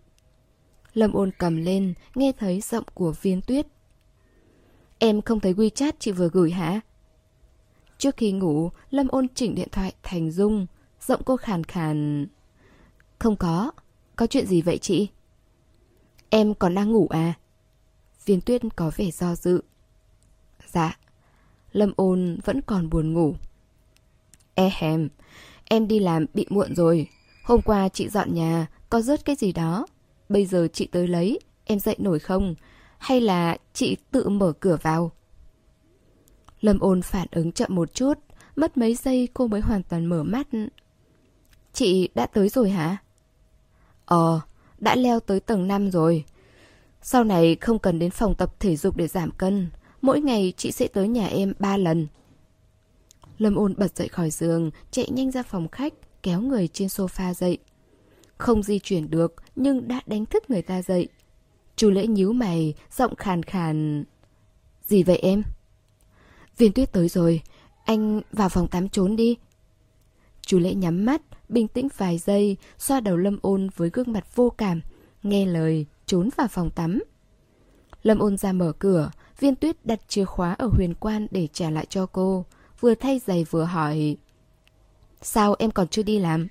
Lâm ôn cầm lên, nghe thấy giọng của viên tuyết. Em không thấy WeChat chị vừa gửi hả? Trước khi ngủ, Lâm ôn chỉnh điện thoại thành dung, giọng cô khàn khàn. Không có, có chuyện gì vậy chị? Em còn đang ngủ à? Viên tuyết có vẻ do dự. Dạ, Lâm ôn vẫn còn buồn ngủ. E hèm, em đi làm bị muộn rồi. Hôm qua chị dọn nhà, có rớt cái gì đó. Bây giờ chị tới lấy, em dậy nổi không? Hay là chị tự mở cửa vào? Lâm ôn phản ứng chậm một chút, mất mấy giây cô mới hoàn toàn mở mắt. Chị đã tới rồi hả? Ờ, đã leo tới tầng 5 rồi. Sau này không cần đến phòng tập thể dục để giảm cân. Mỗi ngày chị sẽ tới nhà em 3 lần. Lâm ôn bật dậy khỏi giường, chạy nhanh ra phòng khách, kéo người trên sofa dậy. Không di chuyển được, nhưng đã đánh thức người ta dậy. Chú lễ nhíu mày, giọng khàn khàn. Gì vậy em? Viên tuyết tới rồi, anh vào phòng tắm trốn đi. Chú lễ nhắm mắt, bình tĩnh vài giây, xoa đầu lâm ôn với gương mặt vô cảm, nghe lời, trốn vào phòng tắm. Lâm ôn ra mở cửa, viên tuyết đặt chìa khóa ở huyền quan để trả lại cho cô, vừa thay giày vừa hỏi. Sao em còn chưa đi làm?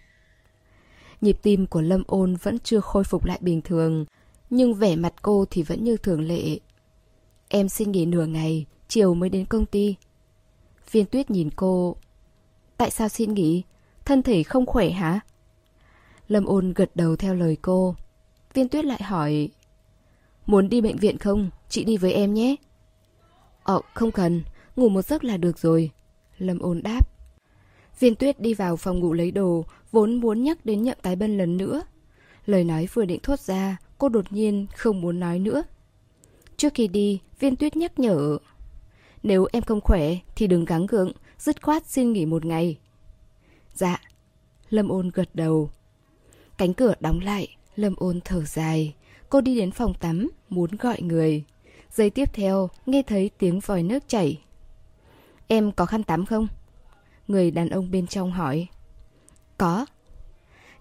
Nhịp tim của Lâm ôn vẫn chưa khôi phục lại bình thường, nhưng vẻ mặt cô thì vẫn như thường lệ. Em xin nghỉ nửa ngày, chiều mới đến công ty. Viên tuyết nhìn cô. Tại sao xin nghỉ? Thân thể không khỏe hả? Lâm ôn gật đầu theo lời cô. Viên tuyết lại hỏi. Muốn đi bệnh viện không? Chị đi với em nhé. Ờ, không cần. Ngủ một giấc là được rồi. Lâm ôn đáp. Viên tuyết đi vào phòng ngủ lấy đồ, vốn muốn nhắc đến nhậm tái bân lần nữa. Lời nói vừa định thốt ra, cô đột nhiên không muốn nói nữa. Trước khi đi, viên tuyết nhắc nhở. Nếu em không khỏe thì đừng gắng gượng, dứt khoát xin nghỉ một ngày. Dạ. Lâm ôn gật đầu. Cánh cửa đóng lại, Lâm ôn thở dài. Cô đi đến phòng tắm, muốn gọi người. Giây tiếp theo, nghe thấy tiếng vòi nước chảy. Em có khăn tắm không? Người đàn ông bên trong hỏi. Có.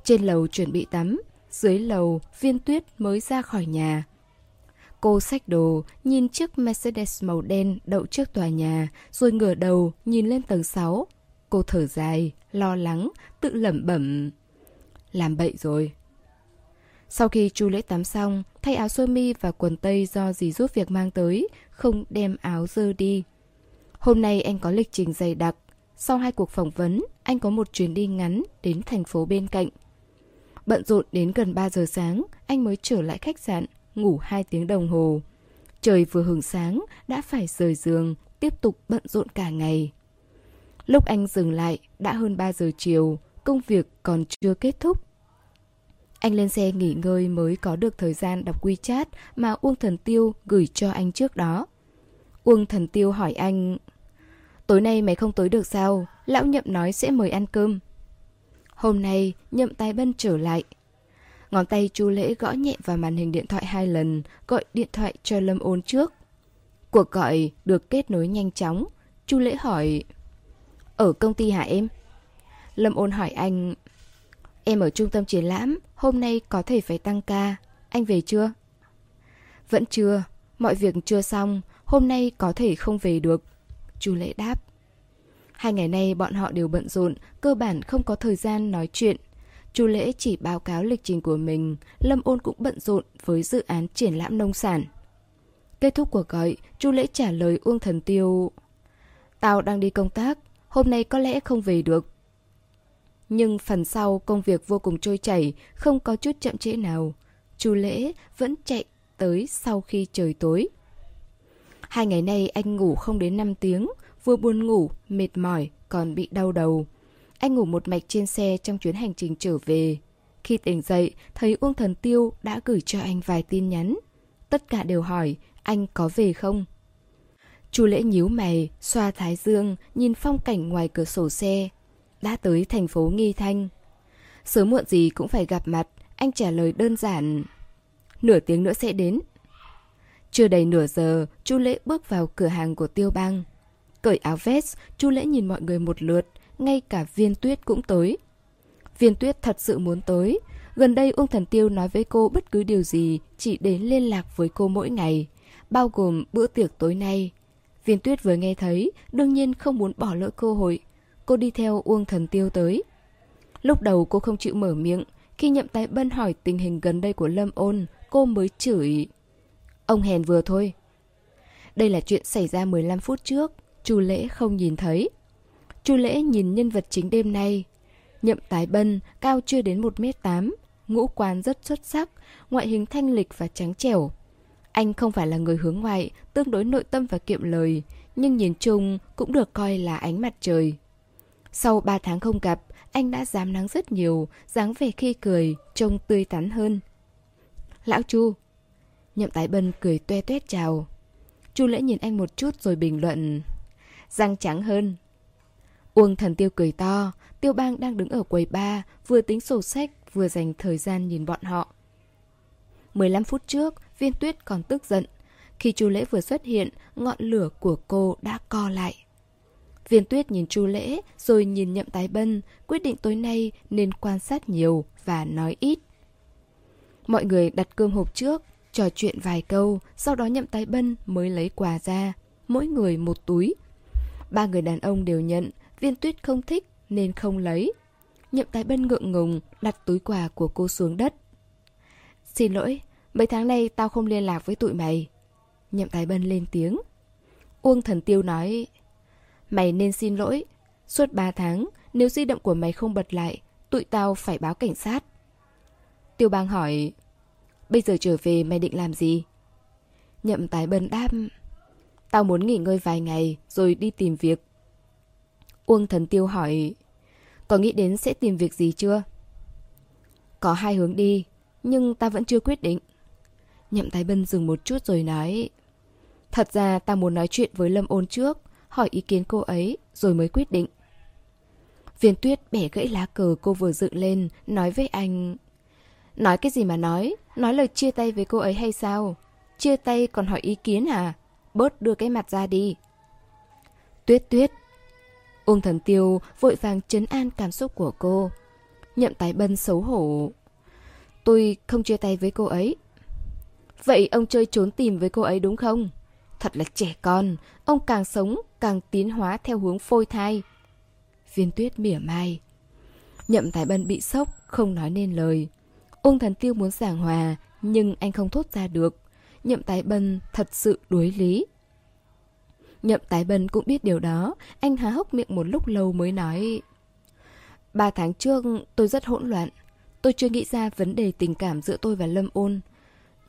Trên lầu chuẩn bị tắm, dưới lầu viên tuyết mới ra khỏi nhà. Cô xách đồ, nhìn chiếc Mercedes màu đen đậu trước tòa nhà, rồi ngửa đầu nhìn lên tầng 6. Cô thở dài, lo lắng, tự lẩm bẩm. Làm bậy rồi. Sau khi chu lễ tắm xong, thay áo sơ mi và quần tây do dì giúp việc mang tới, không đem áo dơ đi. Hôm nay anh có lịch trình dày đặc. Sau hai cuộc phỏng vấn, anh có một chuyến đi ngắn đến thành phố bên cạnh. Bận rộn đến gần 3 giờ sáng, anh mới trở lại khách sạn, ngủ 2 tiếng đồng hồ. Trời vừa hưởng sáng, đã phải rời giường, tiếp tục bận rộn cả ngày. Lúc anh dừng lại, đã hơn 3 giờ chiều, công việc còn chưa kết thúc. Anh lên xe nghỉ ngơi mới có được thời gian đọc WeChat mà Uông Thần Tiêu gửi cho anh trước đó. Uông Thần Tiêu hỏi anh Tối nay mày không tới được sao? Lão Nhậm nói sẽ mời ăn cơm. Hôm nay, Nhậm tay Bân trở lại. Ngón tay chu lễ gõ nhẹ vào màn hình điện thoại hai lần, gọi điện thoại cho Lâm ôn trước. Cuộc gọi được kết nối nhanh chóng. Chu lễ hỏi ở công ty hả em? Lâm ôn hỏi anh Em ở trung tâm triển lãm, hôm nay có thể phải tăng ca. Anh về chưa? Vẫn chưa, mọi việc chưa xong, hôm nay có thể không về được. Chu lễ đáp. Hai ngày nay bọn họ đều bận rộn, cơ bản không có thời gian nói chuyện. Chu lễ chỉ báo cáo lịch trình của mình, Lâm ôn cũng bận rộn với dự án triển lãm nông sản. Kết thúc cuộc gọi, Chu lễ trả lời Uông Thần Tiêu. Tao đang đi công tác, hôm nay có lẽ không về được. Nhưng phần sau công việc vô cùng trôi chảy, không có chút chậm trễ nào. Chu lễ vẫn chạy tới sau khi trời tối. Hai ngày nay anh ngủ không đến 5 tiếng, vừa buồn ngủ, mệt mỏi, còn bị đau đầu. Anh ngủ một mạch trên xe trong chuyến hành trình trở về. Khi tỉnh dậy, thấy Uông Thần Tiêu đã gửi cho anh vài tin nhắn. Tất cả đều hỏi anh có về không? Chu lễ nhíu mày, xoa thái dương, nhìn phong cảnh ngoài cửa sổ xe. Đã tới thành phố Nghi Thanh. Sớm muộn gì cũng phải gặp mặt, anh trả lời đơn giản. Nửa tiếng nữa sẽ đến. Chưa đầy nửa giờ, Chu Lễ bước vào cửa hàng của Tiêu Bang. Cởi áo vest, Chu Lễ nhìn mọi người một lượt, ngay cả Viên Tuyết cũng tới. Viên Tuyết thật sự muốn tới. Gần đây Uông Thần Tiêu nói với cô bất cứ điều gì, chỉ đến liên lạc với cô mỗi ngày, bao gồm bữa tiệc tối nay. Viên Tuyết vừa nghe thấy, đương nhiên không muốn bỏ lỡ cơ hội. Cô đi theo Uông Thần Tiêu tới. Lúc đầu cô không chịu mở miệng, khi nhậm tái bân hỏi tình hình gần đây của Lâm ôn, cô mới chửi. Ông hèn vừa thôi. Đây là chuyện xảy ra 15 phút trước, Chu Lễ không nhìn thấy. Chu Lễ nhìn nhân vật chính đêm nay. Nhậm tái bân, cao chưa đến 1m8, ngũ quan rất xuất sắc, ngoại hình thanh lịch và trắng trẻo. Anh không phải là người hướng ngoại, tương đối nội tâm và kiệm lời, nhưng nhìn chung cũng được coi là ánh mặt trời. Sau 3 tháng không gặp, anh đã dám nắng rất nhiều, dáng vẻ khi cười, trông tươi tắn hơn. Lão Chu, Nhậm tái bân cười toe toét chào. Chu lễ nhìn anh một chút rồi bình luận. Răng trắng hơn. Uông thần tiêu cười to, tiêu bang đang đứng ở quầy ba, vừa tính sổ sách, vừa dành thời gian nhìn bọn họ. 15 phút trước, viên tuyết còn tức giận. Khi chu lễ vừa xuất hiện, ngọn lửa của cô đã co lại. Viên tuyết nhìn chu lễ, rồi nhìn nhậm tái bân, quyết định tối nay nên quan sát nhiều và nói ít. Mọi người đặt cơm hộp trước, Trò chuyện vài câu, sau đó nhậm tái bân mới lấy quà ra, mỗi người một túi. Ba người đàn ông đều nhận, viên tuyết không thích nên không lấy. Nhậm tái bân ngượng ngùng đặt túi quà của cô xuống đất. Xin lỗi, mấy tháng nay tao không liên lạc với tụi mày. Nhậm Thái bân lên tiếng. Uông thần tiêu nói, mày nên xin lỗi. Suốt ba tháng, nếu di động của mày không bật lại, tụi tao phải báo cảnh sát. Tiêu bang hỏi, Bây giờ trở về mày định làm gì? Nhậm tái Bân đáp Tao muốn nghỉ ngơi vài ngày rồi đi tìm việc Uông thần tiêu hỏi Có nghĩ đến sẽ tìm việc gì chưa? Có hai hướng đi Nhưng ta vẫn chưa quyết định Nhậm Thái bân dừng một chút rồi nói, Thật ra ta muốn nói chuyện với Lâm ôn trước, Hỏi ý kiến cô ấy, Rồi mới quyết định Viên tuyết bẻ gãy lá cờ cô vừa dựng lên, Nói với anh, Nói cái gì mà nói Nói lời chia tay với cô ấy hay sao? Chia tay còn hỏi ý kiến à? Bớt đưa cái mặt ra đi. Tuyết tuyết. Ung thần tiêu, vội vàng chấn an cảm xúc của cô. Nhậm tái bân xấu hổ. Tôi không chia tay với cô ấy. Vậy ông chơi trốn tìm với cô ấy đúng không? Thật là trẻ con, ông càng sống càng tiến hóa theo hướng phôi thai. Viên tuyết mỉa mai. Nhậm Thái bân bị sốc, không nói nên lời. Ung thần tiêu muốn giảng hòa, nhưng anh không thốt ra được. Nhậm Thái bân thật sự đuối lý. Nhậm Thái bân cũng biết điều đó, anh há hốc miệng một lúc lâu mới nói. Ba tháng trước tôi rất hỗn loạn, tôi chưa nghĩ ra vấn đề tình cảm giữa tôi và Lâm ôn.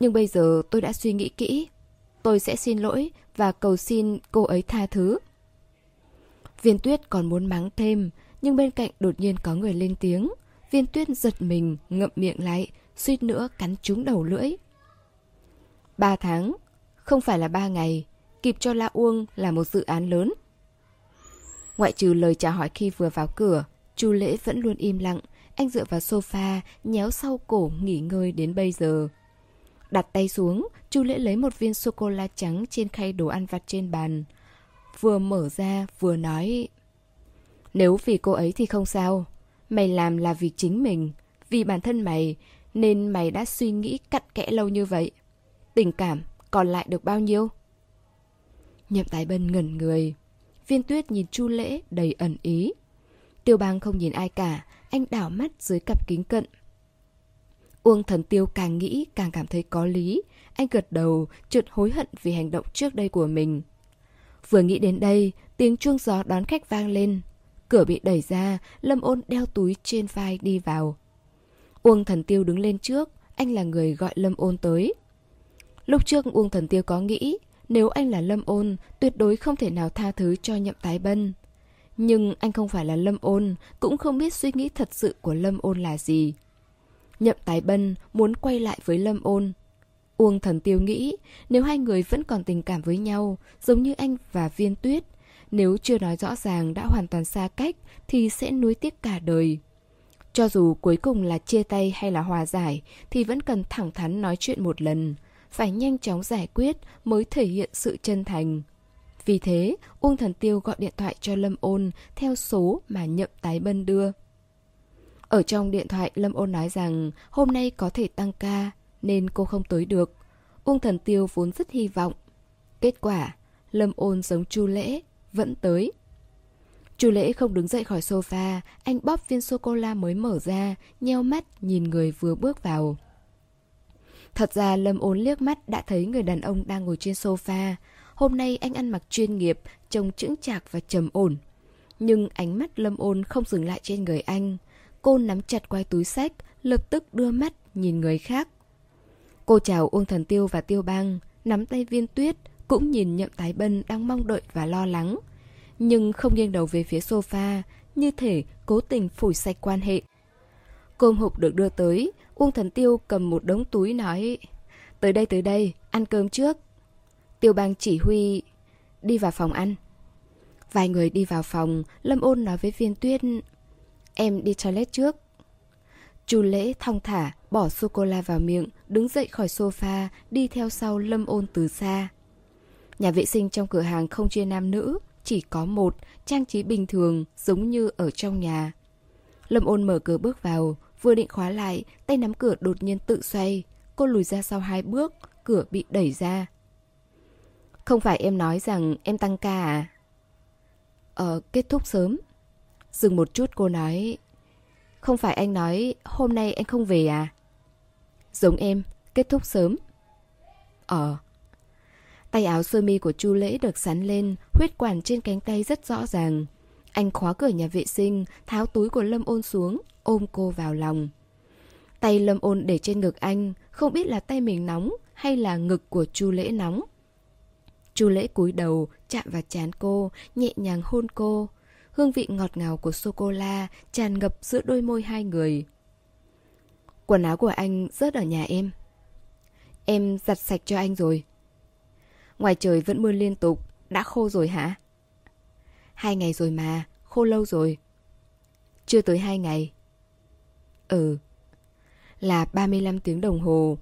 Nhưng bây giờ tôi đã suy nghĩ kỹ, tôi sẽ xin lỗi và cầu xin cô ấy tha thứ. Viên tuyết còn muốn mắng thêm, nhưng bên cạnh đột nhiên có người lên tiếng. Viên tuyết giật mình, ngậm miệng lại, suýt nữa cắn trúng đầu lưỡi. Ba tháng, không phải là ba ngày, kịp cho La Uông là một dự án lớn. Ngoại trừ lời chào hỏi khi vừa vào cửa, Chu Lễ vẫn luôn im lặng, anh dựa vào sofa, nhéo sau cổ nghỉ ngơi đến bây giờ. Đặt tay xuống, Chu Lễ lấy một viên sô-cô-la trắng trên khay đồ ăn vặt trên bàn. Vừa mở ra, vừa nói... Nếu vì cô ấy thì không sao. Mày làm là vì chính mình, vì bản thân mày, nên mày đã suy nghĩ cặn kẽ lâu như vậy. Tình cảm còn lại được bao nhiêu? Nhậm tái bân ngẩn người. Viên tuyết nhìn chu lễ đầy ẩn ý. Tiêu bang không nhìn ai cả, anh đảo mắt dưới cặp kính cận. Uông thần tiêu càng nghĩ càng cảm thấy có lý. Anh gật đầu, chợt hối hận vì hành động trước đây của mình. Vừa nghĩ đến đây, tiếng chuông gió đón khách vang lên. Cửa bị đẩy ra, Lâm ôn đeo túi trên vai đi vào. Uông thần tiêu đứng lên trước, anh là người gọi Lâm ôn tới. Lúc trước Uông thần tiêu có nghĩ, nếu anh là Lâm ôn, tuyệt đối không thể nào tha thứ cho nhậm tái bân. Nhưng anh không phải là Lâm ôn, cũng không biết suy nghĩ thật sự của Lâm ôn là gì. Nhậm tái bân muốn quay lại với Lâm ôn. Uông thần tiêu nghĩ, nếu hai người vẫn còn tình cảm với nhau, giống như anh và viên tuyết, nếu chưa nói rõ ràng đã hoàn toàn xa cách thì sẽ nuối tiếc cả đời. Cho dù cuối cùng là chia tay hay là hòa giải thì vẫn cần thẳng thắn nói chuyện một lần, phải nhanh chóng giải quyết mới thể hiện sự chân thành. Vì thế, Uông Thần Tiêu gọi điện thoại cho Lâm Ôn theo số mà Nhậm Tái Bân đưa. Ở trong điện thoại, Lâm Ôn nói rằng hôm nay có thể tăng ca nên cô không tới được. Uông Thần Tiêu vốn rất hy vọng. Kết quả, Lâm Ôn giống Chu Lễ, vẫn tới. Chu Lễ không đứng dậy khỏi sofa, anh bóp viên sô-cô-la mới mở ra, nheo mắt nhìn người vừa bước vào. Thật ra Lâm ôn liếc mắt đã thấy người đàn ông đang ngồi trên sofa. Hôm nay anh ăn mặc chuyên nghiệp, trông chững chạc và trầm ổn. Nhưng ánh mắt Lâm ôn không dừng lại trên người anh. Cô nắm chặt quai túi sách, lập tức đưa mắt nhìn người khác. Cô chào Uông Thần Tiêu và Tiêu Bang, nắm tay viên tuyết, cũng nhìn Nhậm Tái Bân đang mong đợi và lo lắng. Nhưng không nghiêng đầu về phía sofa, như thể cố tình phủi sạch quan hệ. Cơm hộp được đưa tới, Uông Thần Tiêu cầm một đống túi nói Tới đây tới đây, ăn cơm trước. Tiêu bang chỉ huy đi vào phòng ăn. Vài người đi vào phòng, Lâm ôn nói với viên tuyết Em đi toilet trước. Chu lễ thong thả, bỏ sô-cô-la vào miệng, đứng dậy khỏi sofa, đi theo sau Lâm ôn từ xa. Nhà vệ sinh trong cửa hàng không chia nam nữ, chỉ có một, trang trí bình thường, giống như ở trong nhà. Lâm ôn mở cửa bước vào, vừa định khóa lại, tay nắm cửa đột nhiên tự xoay. Cô lùi ra sau hai bước, cửa bị đẩy ra. Không phải em nói rằng em tăng ca à? Ờ, kết thúc sớm. Dừng một chút cô nói, không phải anh nói hôm nay anh không về à? Giống em, kết thúc sớm. Ờ, Tay áo sơ mi của Chu Lễ được sắn lên, huyết quản trên cánh tay rất rõ ràng. Anh khóa cửa nhà vệ sinh, tháo túi của Lâm Ôn xuống, ôm cô vào lòng. Tay Lâm Ôn để trên ngực anh, không biết là tay mình nóng hay là ngực của Chu Lễ nóng. Chu Lễ cúi đầu, chạm vào chán cô, nhẹ nhàng hôn cô. Hương vị ngọt ngào của sô-cô-la tràn ngập giữa đôi môi hai người. Quần áo của anh rớt ở nhà em. Em giặt sạch cho anh rồi. Ngoài trời vẫn mưa liên tục, đã khô rồi hả? Hai ngày rồi mà, khô lâu rồi. Chưa tới hai ngày. Ừ. Là 35 tiếng đồng hồ.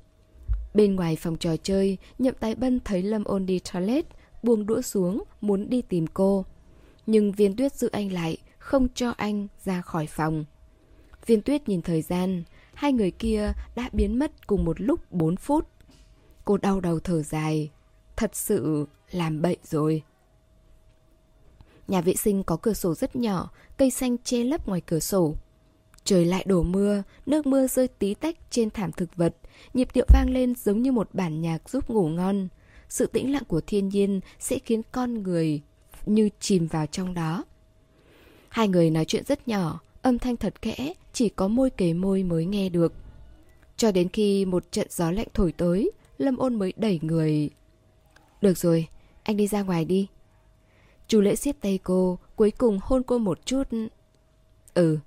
Bên ngoài phòng trò chơi, nhậm tái bân thấy Lâm ôn đi toilet, buông đũa xuống, muốn đi tìm cô. Nhưng viên tuyết giữ anh lại, không cho anh ra khỏi phòng. Viên tuyết nhìn thời gian, hai người kia đã biến mất cùng một lúc 4 phút. Cô đau đầu thở dài, Thật sự làm bậy rồi. Nhà vệ sinh có cửa sổ rất nhỏ, cây xanh che lấp ngoài cửa sổ. Trời lại đổ mưa, nước mưa rơi tí tách trên thảm thực vật, nhịp điệu vang lên giống như một bản nhạc giúp ngủ ngon. Sự tĩnh lặng của thiên nhiên sẽ khiến con người như chìm vào trong đó. Hai người nói chuyện rất nhỏ, âm thanh thật kẽ, chỉ có môi kề môi mới nghe được. Cho đến khi một trận gió lạnh thổi tới, Lâm ôn mới đẩy người được rồi, anh đi ra ngoài đi. Chú lễ siết tay cô, cuối cùng hôn cô một chút. Ừ.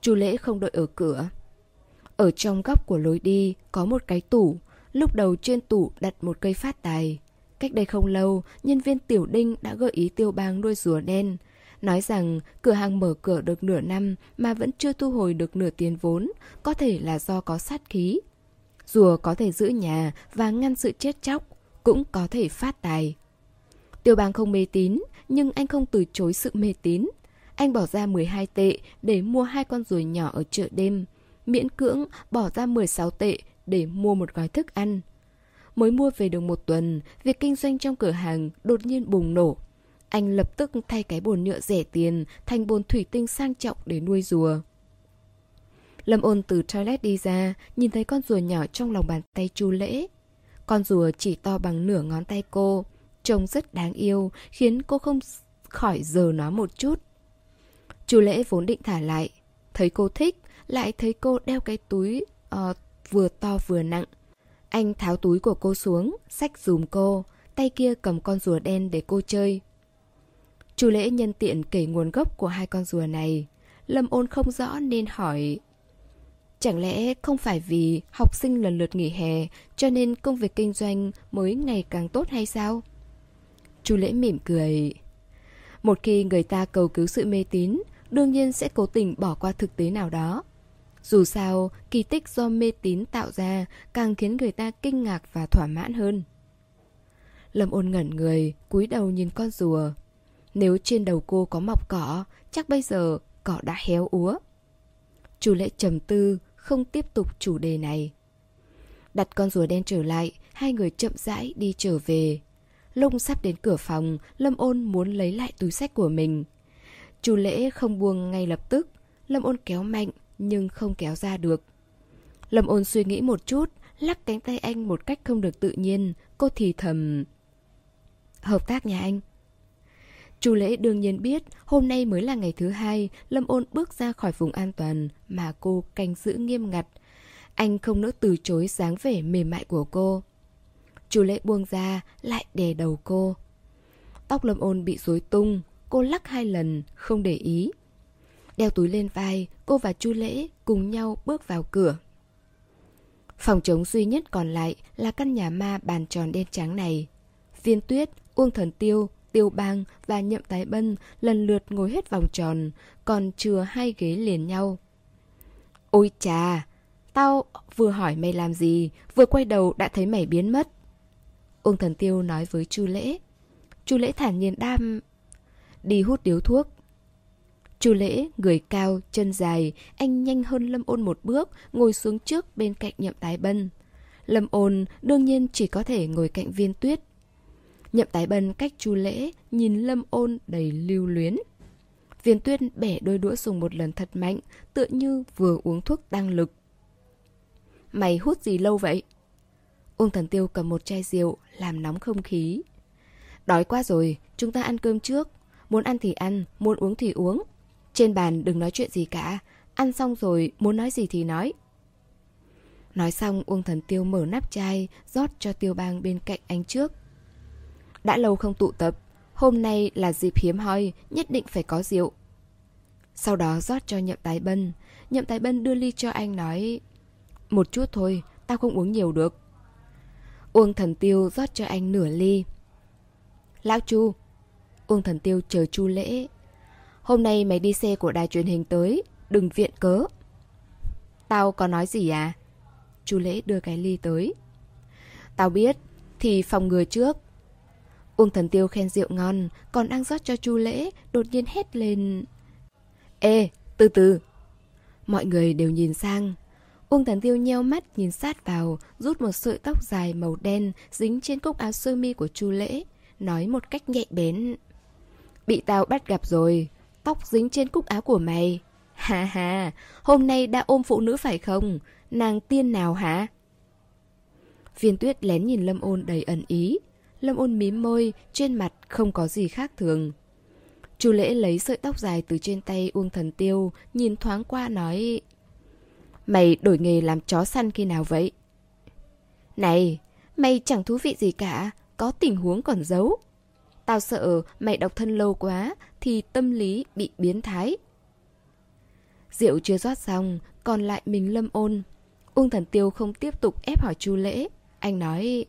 Chú lễ không đợi ở cửa. Ở trong góc của lối đi có một cái tủ, lúc đầu trên tủ đặt một cây phát tài. Cách đây không lâu, nhân viên Tiểu Đinh đã gợi ý Tiêu Bang nuôi rùa đen. Nói rằng cửa hàng mở cửa được nửa năm mà vẫn chưa thu hồi được nửa tiền vốn, có thể là do có sát khí. Rùa có thể giữ nhà và ngăn sự chết chóc, cũng có thể phát tài. Tiêu bang không mê tín, nhưng anh không từ chối sự mê tín. Anh bỏ ra 12 tệ để mua hai con ruồi nhỏ ở chợ đêm, miễn cưỡng bỏ ra 16 tệ để mua một gói thức ăn. Mới mua về được một tuần, việc kinh doanh trong cửa hàng đột nhiên bùng nổ. Anh lập tức thay cái bồn nhựa rẻ tiền thành bồn thủy tinh sang trọng để nuôi rùa. Lâm ôn từ toilet đi ra, nhìn thấy con rùa nhỏ trong lòng bàn tay chu lễ. Con rùa chỉ to bằng nửa ngón tay cô, trông rất đáng yêu, khiến cô không khỏi giờ nó một chút. Chu lễ vốn định thả lại, thấy cô thích, lại thấy cô đeo cái túi uh, vừa to vừa nặng. Anh tháo túi của cô xuống, xách dùm cô, tay kia cầm con rùa đen để cô chơi. Chu lễ nhân tiện kể nguồn gốc của hai con rùa này. Lâm ôn không rõ nên hỏi Chẳng lẽ không phải vì học sinh lần lượt nghỉ hè cho nên công việc kinh doanh mới ngày càng tốt hay sao? Chu lễ mỉm cười. Một khi người ta cầu cứu sự mê tín, đương nhiên sẽ cố tình bỏ qua thực tế nào đó. Dù sao, kỳ tích do mê tín tạo ra càng khiến người ta kinh ngạc và thỏa mãn hơn. Lâm ôn ngẩn người, cúi đầu nhìn con rùa. Nếu trên đầu cô có mọc cỏ, chắc bây giờ cỏ đã héo úa. Chủ lễ trầm tư, không tiếp tục chủ đề này. Đặt con rùa đen trở lại, hai người chậm rãi đi trở về. lông sắp đến cửa phòng, Lâm ôn muốn lấy lại túi sách của mình. Chủ lễ không buông ngay lập tức, Lâm ôn kéo mạnh nhưng không kéo ra được. Lâm ôn suy nghĩ một chút, lắc cánh tay anh một cách không được tự nhiên, cô thì thầm... Hợp tác nhà anh. Chu lễ đương nhiên biết hôm nay mới là ngày thứ hai Lâm ôn bước ra khỏi vùng an toàn mà cô canh giữ nghiêm ngặt. Anh không nỡ từ chối dáng vẻ mềm mại của cô. Chu lễ buông ra lại đè đầu cô. Tóc lâm ôn bị rối tung, cô lắc hai lần, không để ý. Đeo túi lên vai, cô và chu lễ cùng nhau bước vào cửa. Phòng trống duy nhất còn lại là căn nhà ma bàn tròn đen trắng này. Viên tuyết, Uông Thần Tiêu Tiêu Bang và Nhậm Tái Bân lần lượt ngồi hết vòng tròn, còn chừa hai ghế liền nhau. Ôi chà, tao vừa hỏi mày làm gì, vừa quay đầu đã thấy mày biến mất. Uông Thần Tiêu nói với Chu Lễ. Chu Lễ thản nhiên đam đi hút điếu thuốc. Chu Lễ, người cao, chân dài, anh nhanh hơn Lâm Ôn một bước, ngồi xuống trước bên cạnh Nhậm Tái Bân. Lâm Ôn đương nhiên chỉ có thể ngồi cạnh viên tuyết, Nhậm tái bân cách chu lễ, nhìn lâm ôn đầy lưu luyến. Viên tuyết bẻ đôi đũa dùng một lần thật mạnh, tựa như vừa uống thuốc tăng lực. Mày hút gì lâu vậy? Uông thần tiêu cầm một chai rượu, làm nóng không khí. Đói quá rồi, chúng ta ăn cơm trước. Muốn ăn thì ăn, muốn uống thì uống. Trên bàn đừng nói chuyện gì cả. Ăn xong rồi, muốn nói gì thì nói. Nói xong, Uông thần tiêu mở nắp chai, rót cho tiêu bang bên cạnh anh trước. Đã lâu không tụ tập, hôm nay là dịp hiếm hoi, nhất định phải có rượu. Sau đó rót cho nhậm tái bân. Nhậm tái bân đưa ly cho anh nói Một chút thôi, tao không uống nhiều được. Uông thần tiêu rót cho anh nửa ly. Lão Chu Uông thần tiêu chờ Chu lễ. Hôm nay mày đi xe của đài truyền hình tới, đừng viện cớ. Tao có nói gì à? Chu lễ đưa cái ly tới. Tao biết, thì phòng ngừa trước. Uông thần tiêu khen rượu ngon, còn đang rót cho chu lễ, đột nhiên hét lên. Ê, từ từ. Mọi người đều nhìn sang. Uông thần tiêu nheo mắt nhìn sát vào, rút một sợi tóc dài màu đen dính trên cúc áo sơ mi của chu lễ, nói một cách nhẹ bén. Bị tao bắt gặp rồi, tóc dính trên cúc áo của mày. hà hà, hôm nay đã ôm phụ nữ phải không? Nàng tiên nào hả? Viên tuyết lén nhìn Lâm ôn đầy ẩn ý, Lâm ôn mím môi, trên mặt không có gì khác thường. Chu lễ lấy sợi tóc dài từ trên tay Uông Thần Tiêu, nhìn thoáng qua nói Mày đổi nghề làm chó săn khi nào vậy? Này, mày chẳng thú vị gì cả, có tình huống còn giấu. Tao sợ mày độc thân lâu quá thì tâm lý bị biến thái. Rượu chưa rót xong, còn lại mình lâm ôn. Uông Thần Tiêu không tiếp tục ép hỏi Chu Lễ. Anh nói,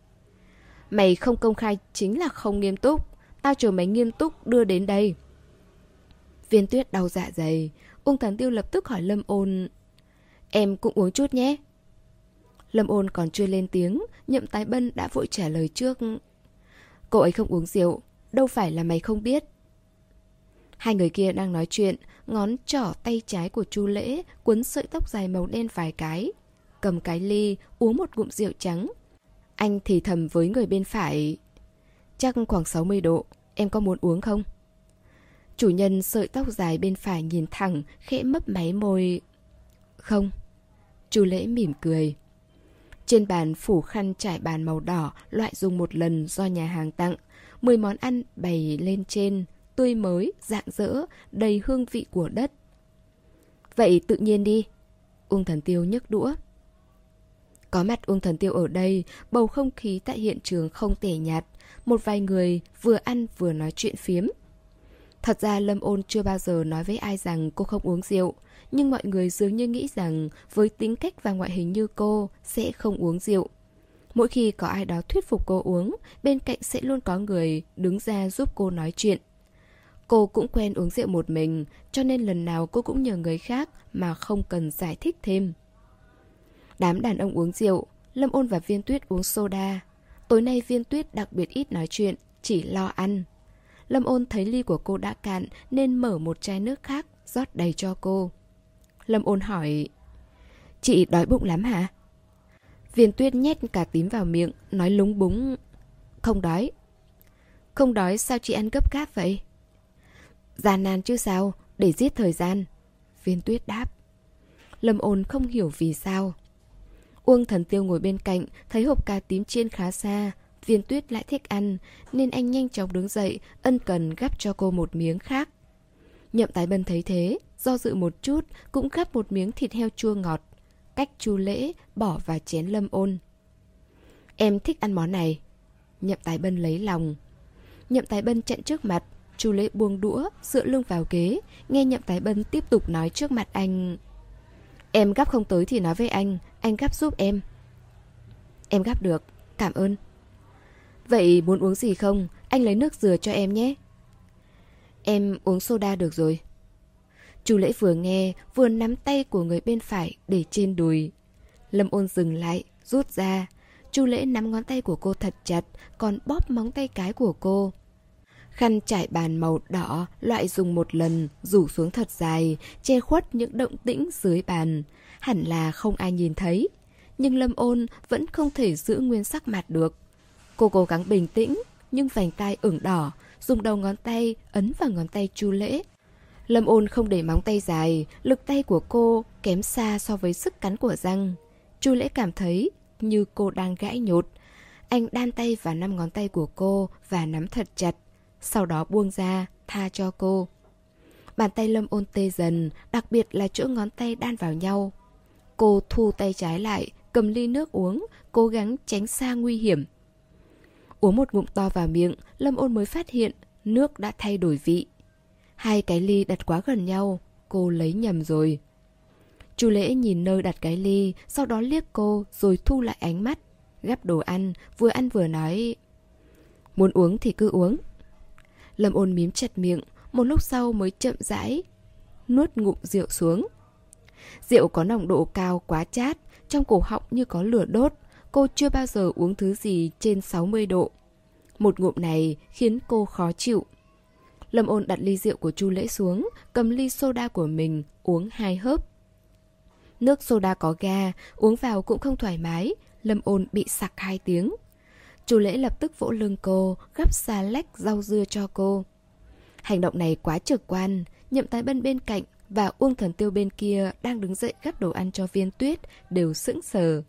mày không công khai chính là không nghiêm túc. Tao chờ mày nghiêm túc đưa đến đây. Viên tuyết đau dạ dày. Uông Thần Tiêu lập tức hỏi Lâm ôn, em cũng uống chút nhé. Lâm ôn còn chưa lên tiếng, nhậm tái bân đã vội trả lời trước. Cô ấy không uống rượu, đâu phải là mày không biết. Hai người kia đang nói chuyện, ngón trỏ tay trái của Chu Lễ cuốn sợi tóc dài màu đen vài cái, cầm cái ly uống một ngụm rượu trắng. Anh thì thầm với người bên phải, chắc khoảng 60 độ, em có muốn uống không? Chủ nhân sợi tóc dài bên phải nhìn thẳng, khẽ mấp máy môi. Không. Chu Lễ mỉm cười. Trên bàn phủ khăn trải bàn màu đỏ, loại dùng một lần do nhà hàng tặng. Mười món ăn bày lên trên, tươi mới, dạng dỡ, đầy hương vị của đất. Vậy tự nhiên đi. Uông Thần Tiêu nhấc đũa. Có mặt Uông Thần Tiêu ở đây, bầu không khí tại hiện trường không tẻ nhạt. Một vài người vừa ăn vừa nói chuyện phiếm. Thật ra Lâm Ôn chưa bao giờ nói với ai rằng cô không uống rượu nhưng mọi người dường như nghĩ rằng với tính cách và ngoại hình như cô sẽ không uống rượu. Mỗi khi có ai đó thuyết phục cô uống, bên cạnh sẽ luôn có người đứng ra giúp cô nói chuyện. Cô cũng quen uống rượu một mình, cho nên lần nào cô cũng nhờ người khác mà không cần giải thích thêm. Đám đàn ông uống rượu, Lâm Ôn và Viên Tuyết uống soda. Tối nay Viên Tuyết đặc biệt ít nói chuyện, chỉ lo ăn. Lâm Ôn thấy ly của cô đã cạn nên mở một chai nước khác, rót đầy cho cô. Lâm ôn hỏi Chị đói bụng lắm hả? Viên tuyết nhét cả tím vào miệng Nói lúng búng. Không đói. Không đói sao chị ăn gấp gáp vậy? Gian nan chứ sao Để giết thời gian. Viên tuyết đáp. Lâm ôn không hiểu vì sao. Uông thần tiêu ngồi bên cạnh Thấy hộp cà tím chiên khá xa. Viên tuyết lại thích ăn Nên anh nhanh chóng đứng dậy Ân cần gắp cho cô một miếng khác. Nhậm tái bân thấy thế do dự một chút, cũng gắp một miếng thịt heo chua ngọt. Cách chu lễ, bỏ vào chén lâm ôn. Em thích ăn món này. Nhậm tài bân lấy lòng. Nhậm tài bân chặn trước mặt, chu lễ buông đũa, dựa lưng vào ghế, nghe nhậm tài bân tiếp tục nói trước mặt anh. Em gắp không tới thì nói với anh, anh gắp giúp em. Em gắp được, cảm ơn. Vậy muốn uống gì không? Anh lấy nước dừa cho em nhé. Em uống soda được rồi. Chu lễ vừa nghe, vừa nắm tay của người bên phải để trên đùi. Lâm ôn dừng lại, rút ra. Chu lễ nắm ngón tay của cô thật chặt, còn bóp móng tay cái của cô. Khăn trải bàn màu đỏ, loại dùng một lần, rủ xuống thật dài, che khuất những động tĩnh dưới bàn. Hẳn là không ai nhìn thấy. Nhưng Lâm ôn vẫn không thể giữ nguyên sắc mặt được. Cô cố gắng bình tĩnh, nhưng vành tay ửng đỏ, dùng đầu ngón tay ấn vào ngón tay chu lễ, Lâm ôn không để móng tay dài, lực tay của cô kém xa so với sức cắn của răng. Chu lễ cảm thấy như cô đang gãi nhột. Anh đan tay vào năm ngón tay của cô và nắm thật chặt, sau đó buông ra, tha cho cô. Bàn tay lâm ôn tê dần, đặc biệt là chỗ ngón tay đan vào nhau. Cô thu tay trái lại, cầm ly nước uống, cố gắng tránh xa nguy hiểm. Uống một ngụm to vào miệng, Lâm ôn mới phát hiện nước đã thay đổi vị. Hai cái ly đặt quá gần nhau, cô lấy nhầm rồi. Chu lễ nhìn nơi đặt cái ly, sau đó liếc cô rồi thu lại ánh mắt. Gắp đồ ăn, vừa ăn vừa nói. Muốn uống thì cứ uống. Lâm ôn mím chặt miệng, một lúc sau mới chậm rãi, nuốt ngụm rượu xuống. Rượu có nồng độ cao quá chát, trong cổ họng như có lửa đốt. Cô chưa bao giờ uống thứ gì trên 60 độ. Một ngụm này khiến cô khó chịu. Lâm ôn đặt ly rượu của Chu Lễ xuống, cầm ly soda của mình, uống hai hớp. Nước soda có ga, uống vào cũng không thoải mái, Lâm ôn bị sặc hai tiếng. Chu Lễ lập tức vỗ lưng cô, gắp xà lách rau dưa cho cô. Hành động này quá trực quan, nhậm tái bân bên cạnh và Uông Thần Tiêu bên kia đang đứng dậy gắp đồ ăn cho viên tuyết, đều sững sờ.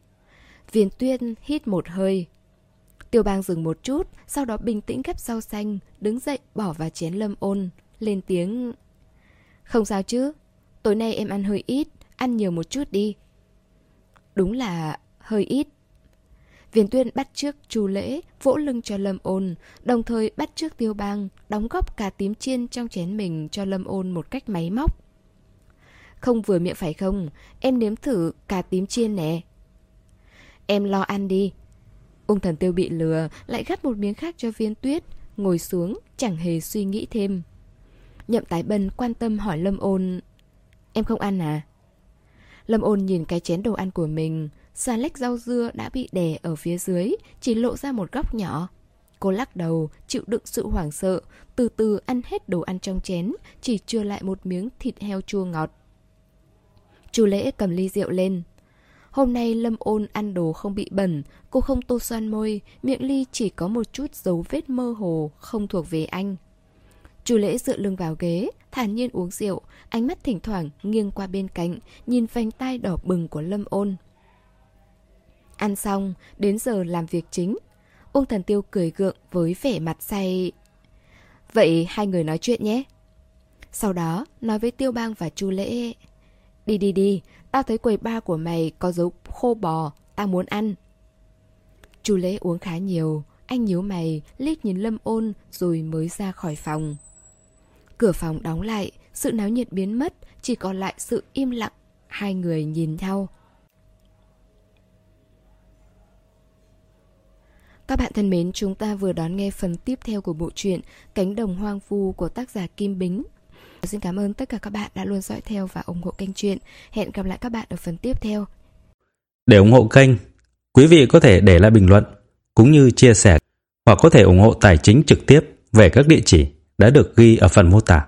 Viên tuyết hít một hơi, Tiêu bang dừng một chút, sau đó bình tĩnh gấp rau xanh, đứng dậy bỏ vào chén lâm ôn, lên tiếng... Không sao chứ, tối nay em ăn hơi ít, ăn nhiều một chút đi. Đúng là hơi ít. Viên tuyên bắt trước chu lễ, vỗ lưng cho lâm ôn, đồng thời bắt trước tiêu bang, đóng góp cả tím chiên trong chén mình cho lâm ôn một cách máy móc. Không vừa miệng phải không, em nếm thử cả tím chiên nè. Em lo ăn đi. Ung thần tiêu bị lừa, lại gắp một miếng khác cho viên tuyết, ngồi xuống, chẳng hề suy nghĩ thêm. Nhậm tái bân quan tâm hỏi Lâm ôn Em không ăn à? Lâm ôn nhìn cái chén đồ ăn của mình Xà lách rau dưa đã bị đè ở phía dưới Chỉ lộ ra một góc nhỏ Cô lắc đầu, chịu đựng sự hoảng sợ Từ từ ăn hết đồ ăn trong chén Chỉ chưa lại một miếng thịt heo chua ngọt Chú lễ cầm ly rượu lên Hôm nay Lâm ôn ăn đồ không bị bẩn Cô không tô son môi Miệng ly chỉ có một chút dấu vết mơ hồ Không thuộc về anh. Chu lễ dựa lưng vào ghế Thản nhiên uống rượu Ánh mắt thỉnh thoảng nghiêng qua bên cạnh Nhìn vành tai đỏ bừng của Lâm ôn. Ăn xong, đến giờ làm việc chính. Uông Thần Tiêu cười gượng với vẻ mặt say. Vậy hai người nói chuyện nhé. Sau đó nói với Tiêu Bang và Chu Lễ. Đi đi đi, tao thấy quầy ba của mày có dấu khô bò, tao muốn ăn Chu Lễ uống khá nhiều Anh nhíu mày, liếc nhìn Lâm ôn rồi mới ra khỏi phòng Cửa phòng đóng lại, sự náo nhiệt biến mất, chỉ còn lại sự im lặng. Hai người nhìn nhau. Các bạn thân mến, chúng ta vừa đón nghe phần tiếp theo của bộ truyện Cánh đồng hoang vu của tác giả Kim Bính. Xin cảm ơn tất cả các bạn đã luôn dõi theo và ủng hộ kênh truyện. Hẹn gặp lại các bạn ở phần tiếp theo. Để ủng hộ kênh, quý vị có thể để lại bình luận cũng như chia sẻ hoặc có thể ủng hộ tài chính trực tiếp về các địa chỉ đã được ghi ở phần mô tả.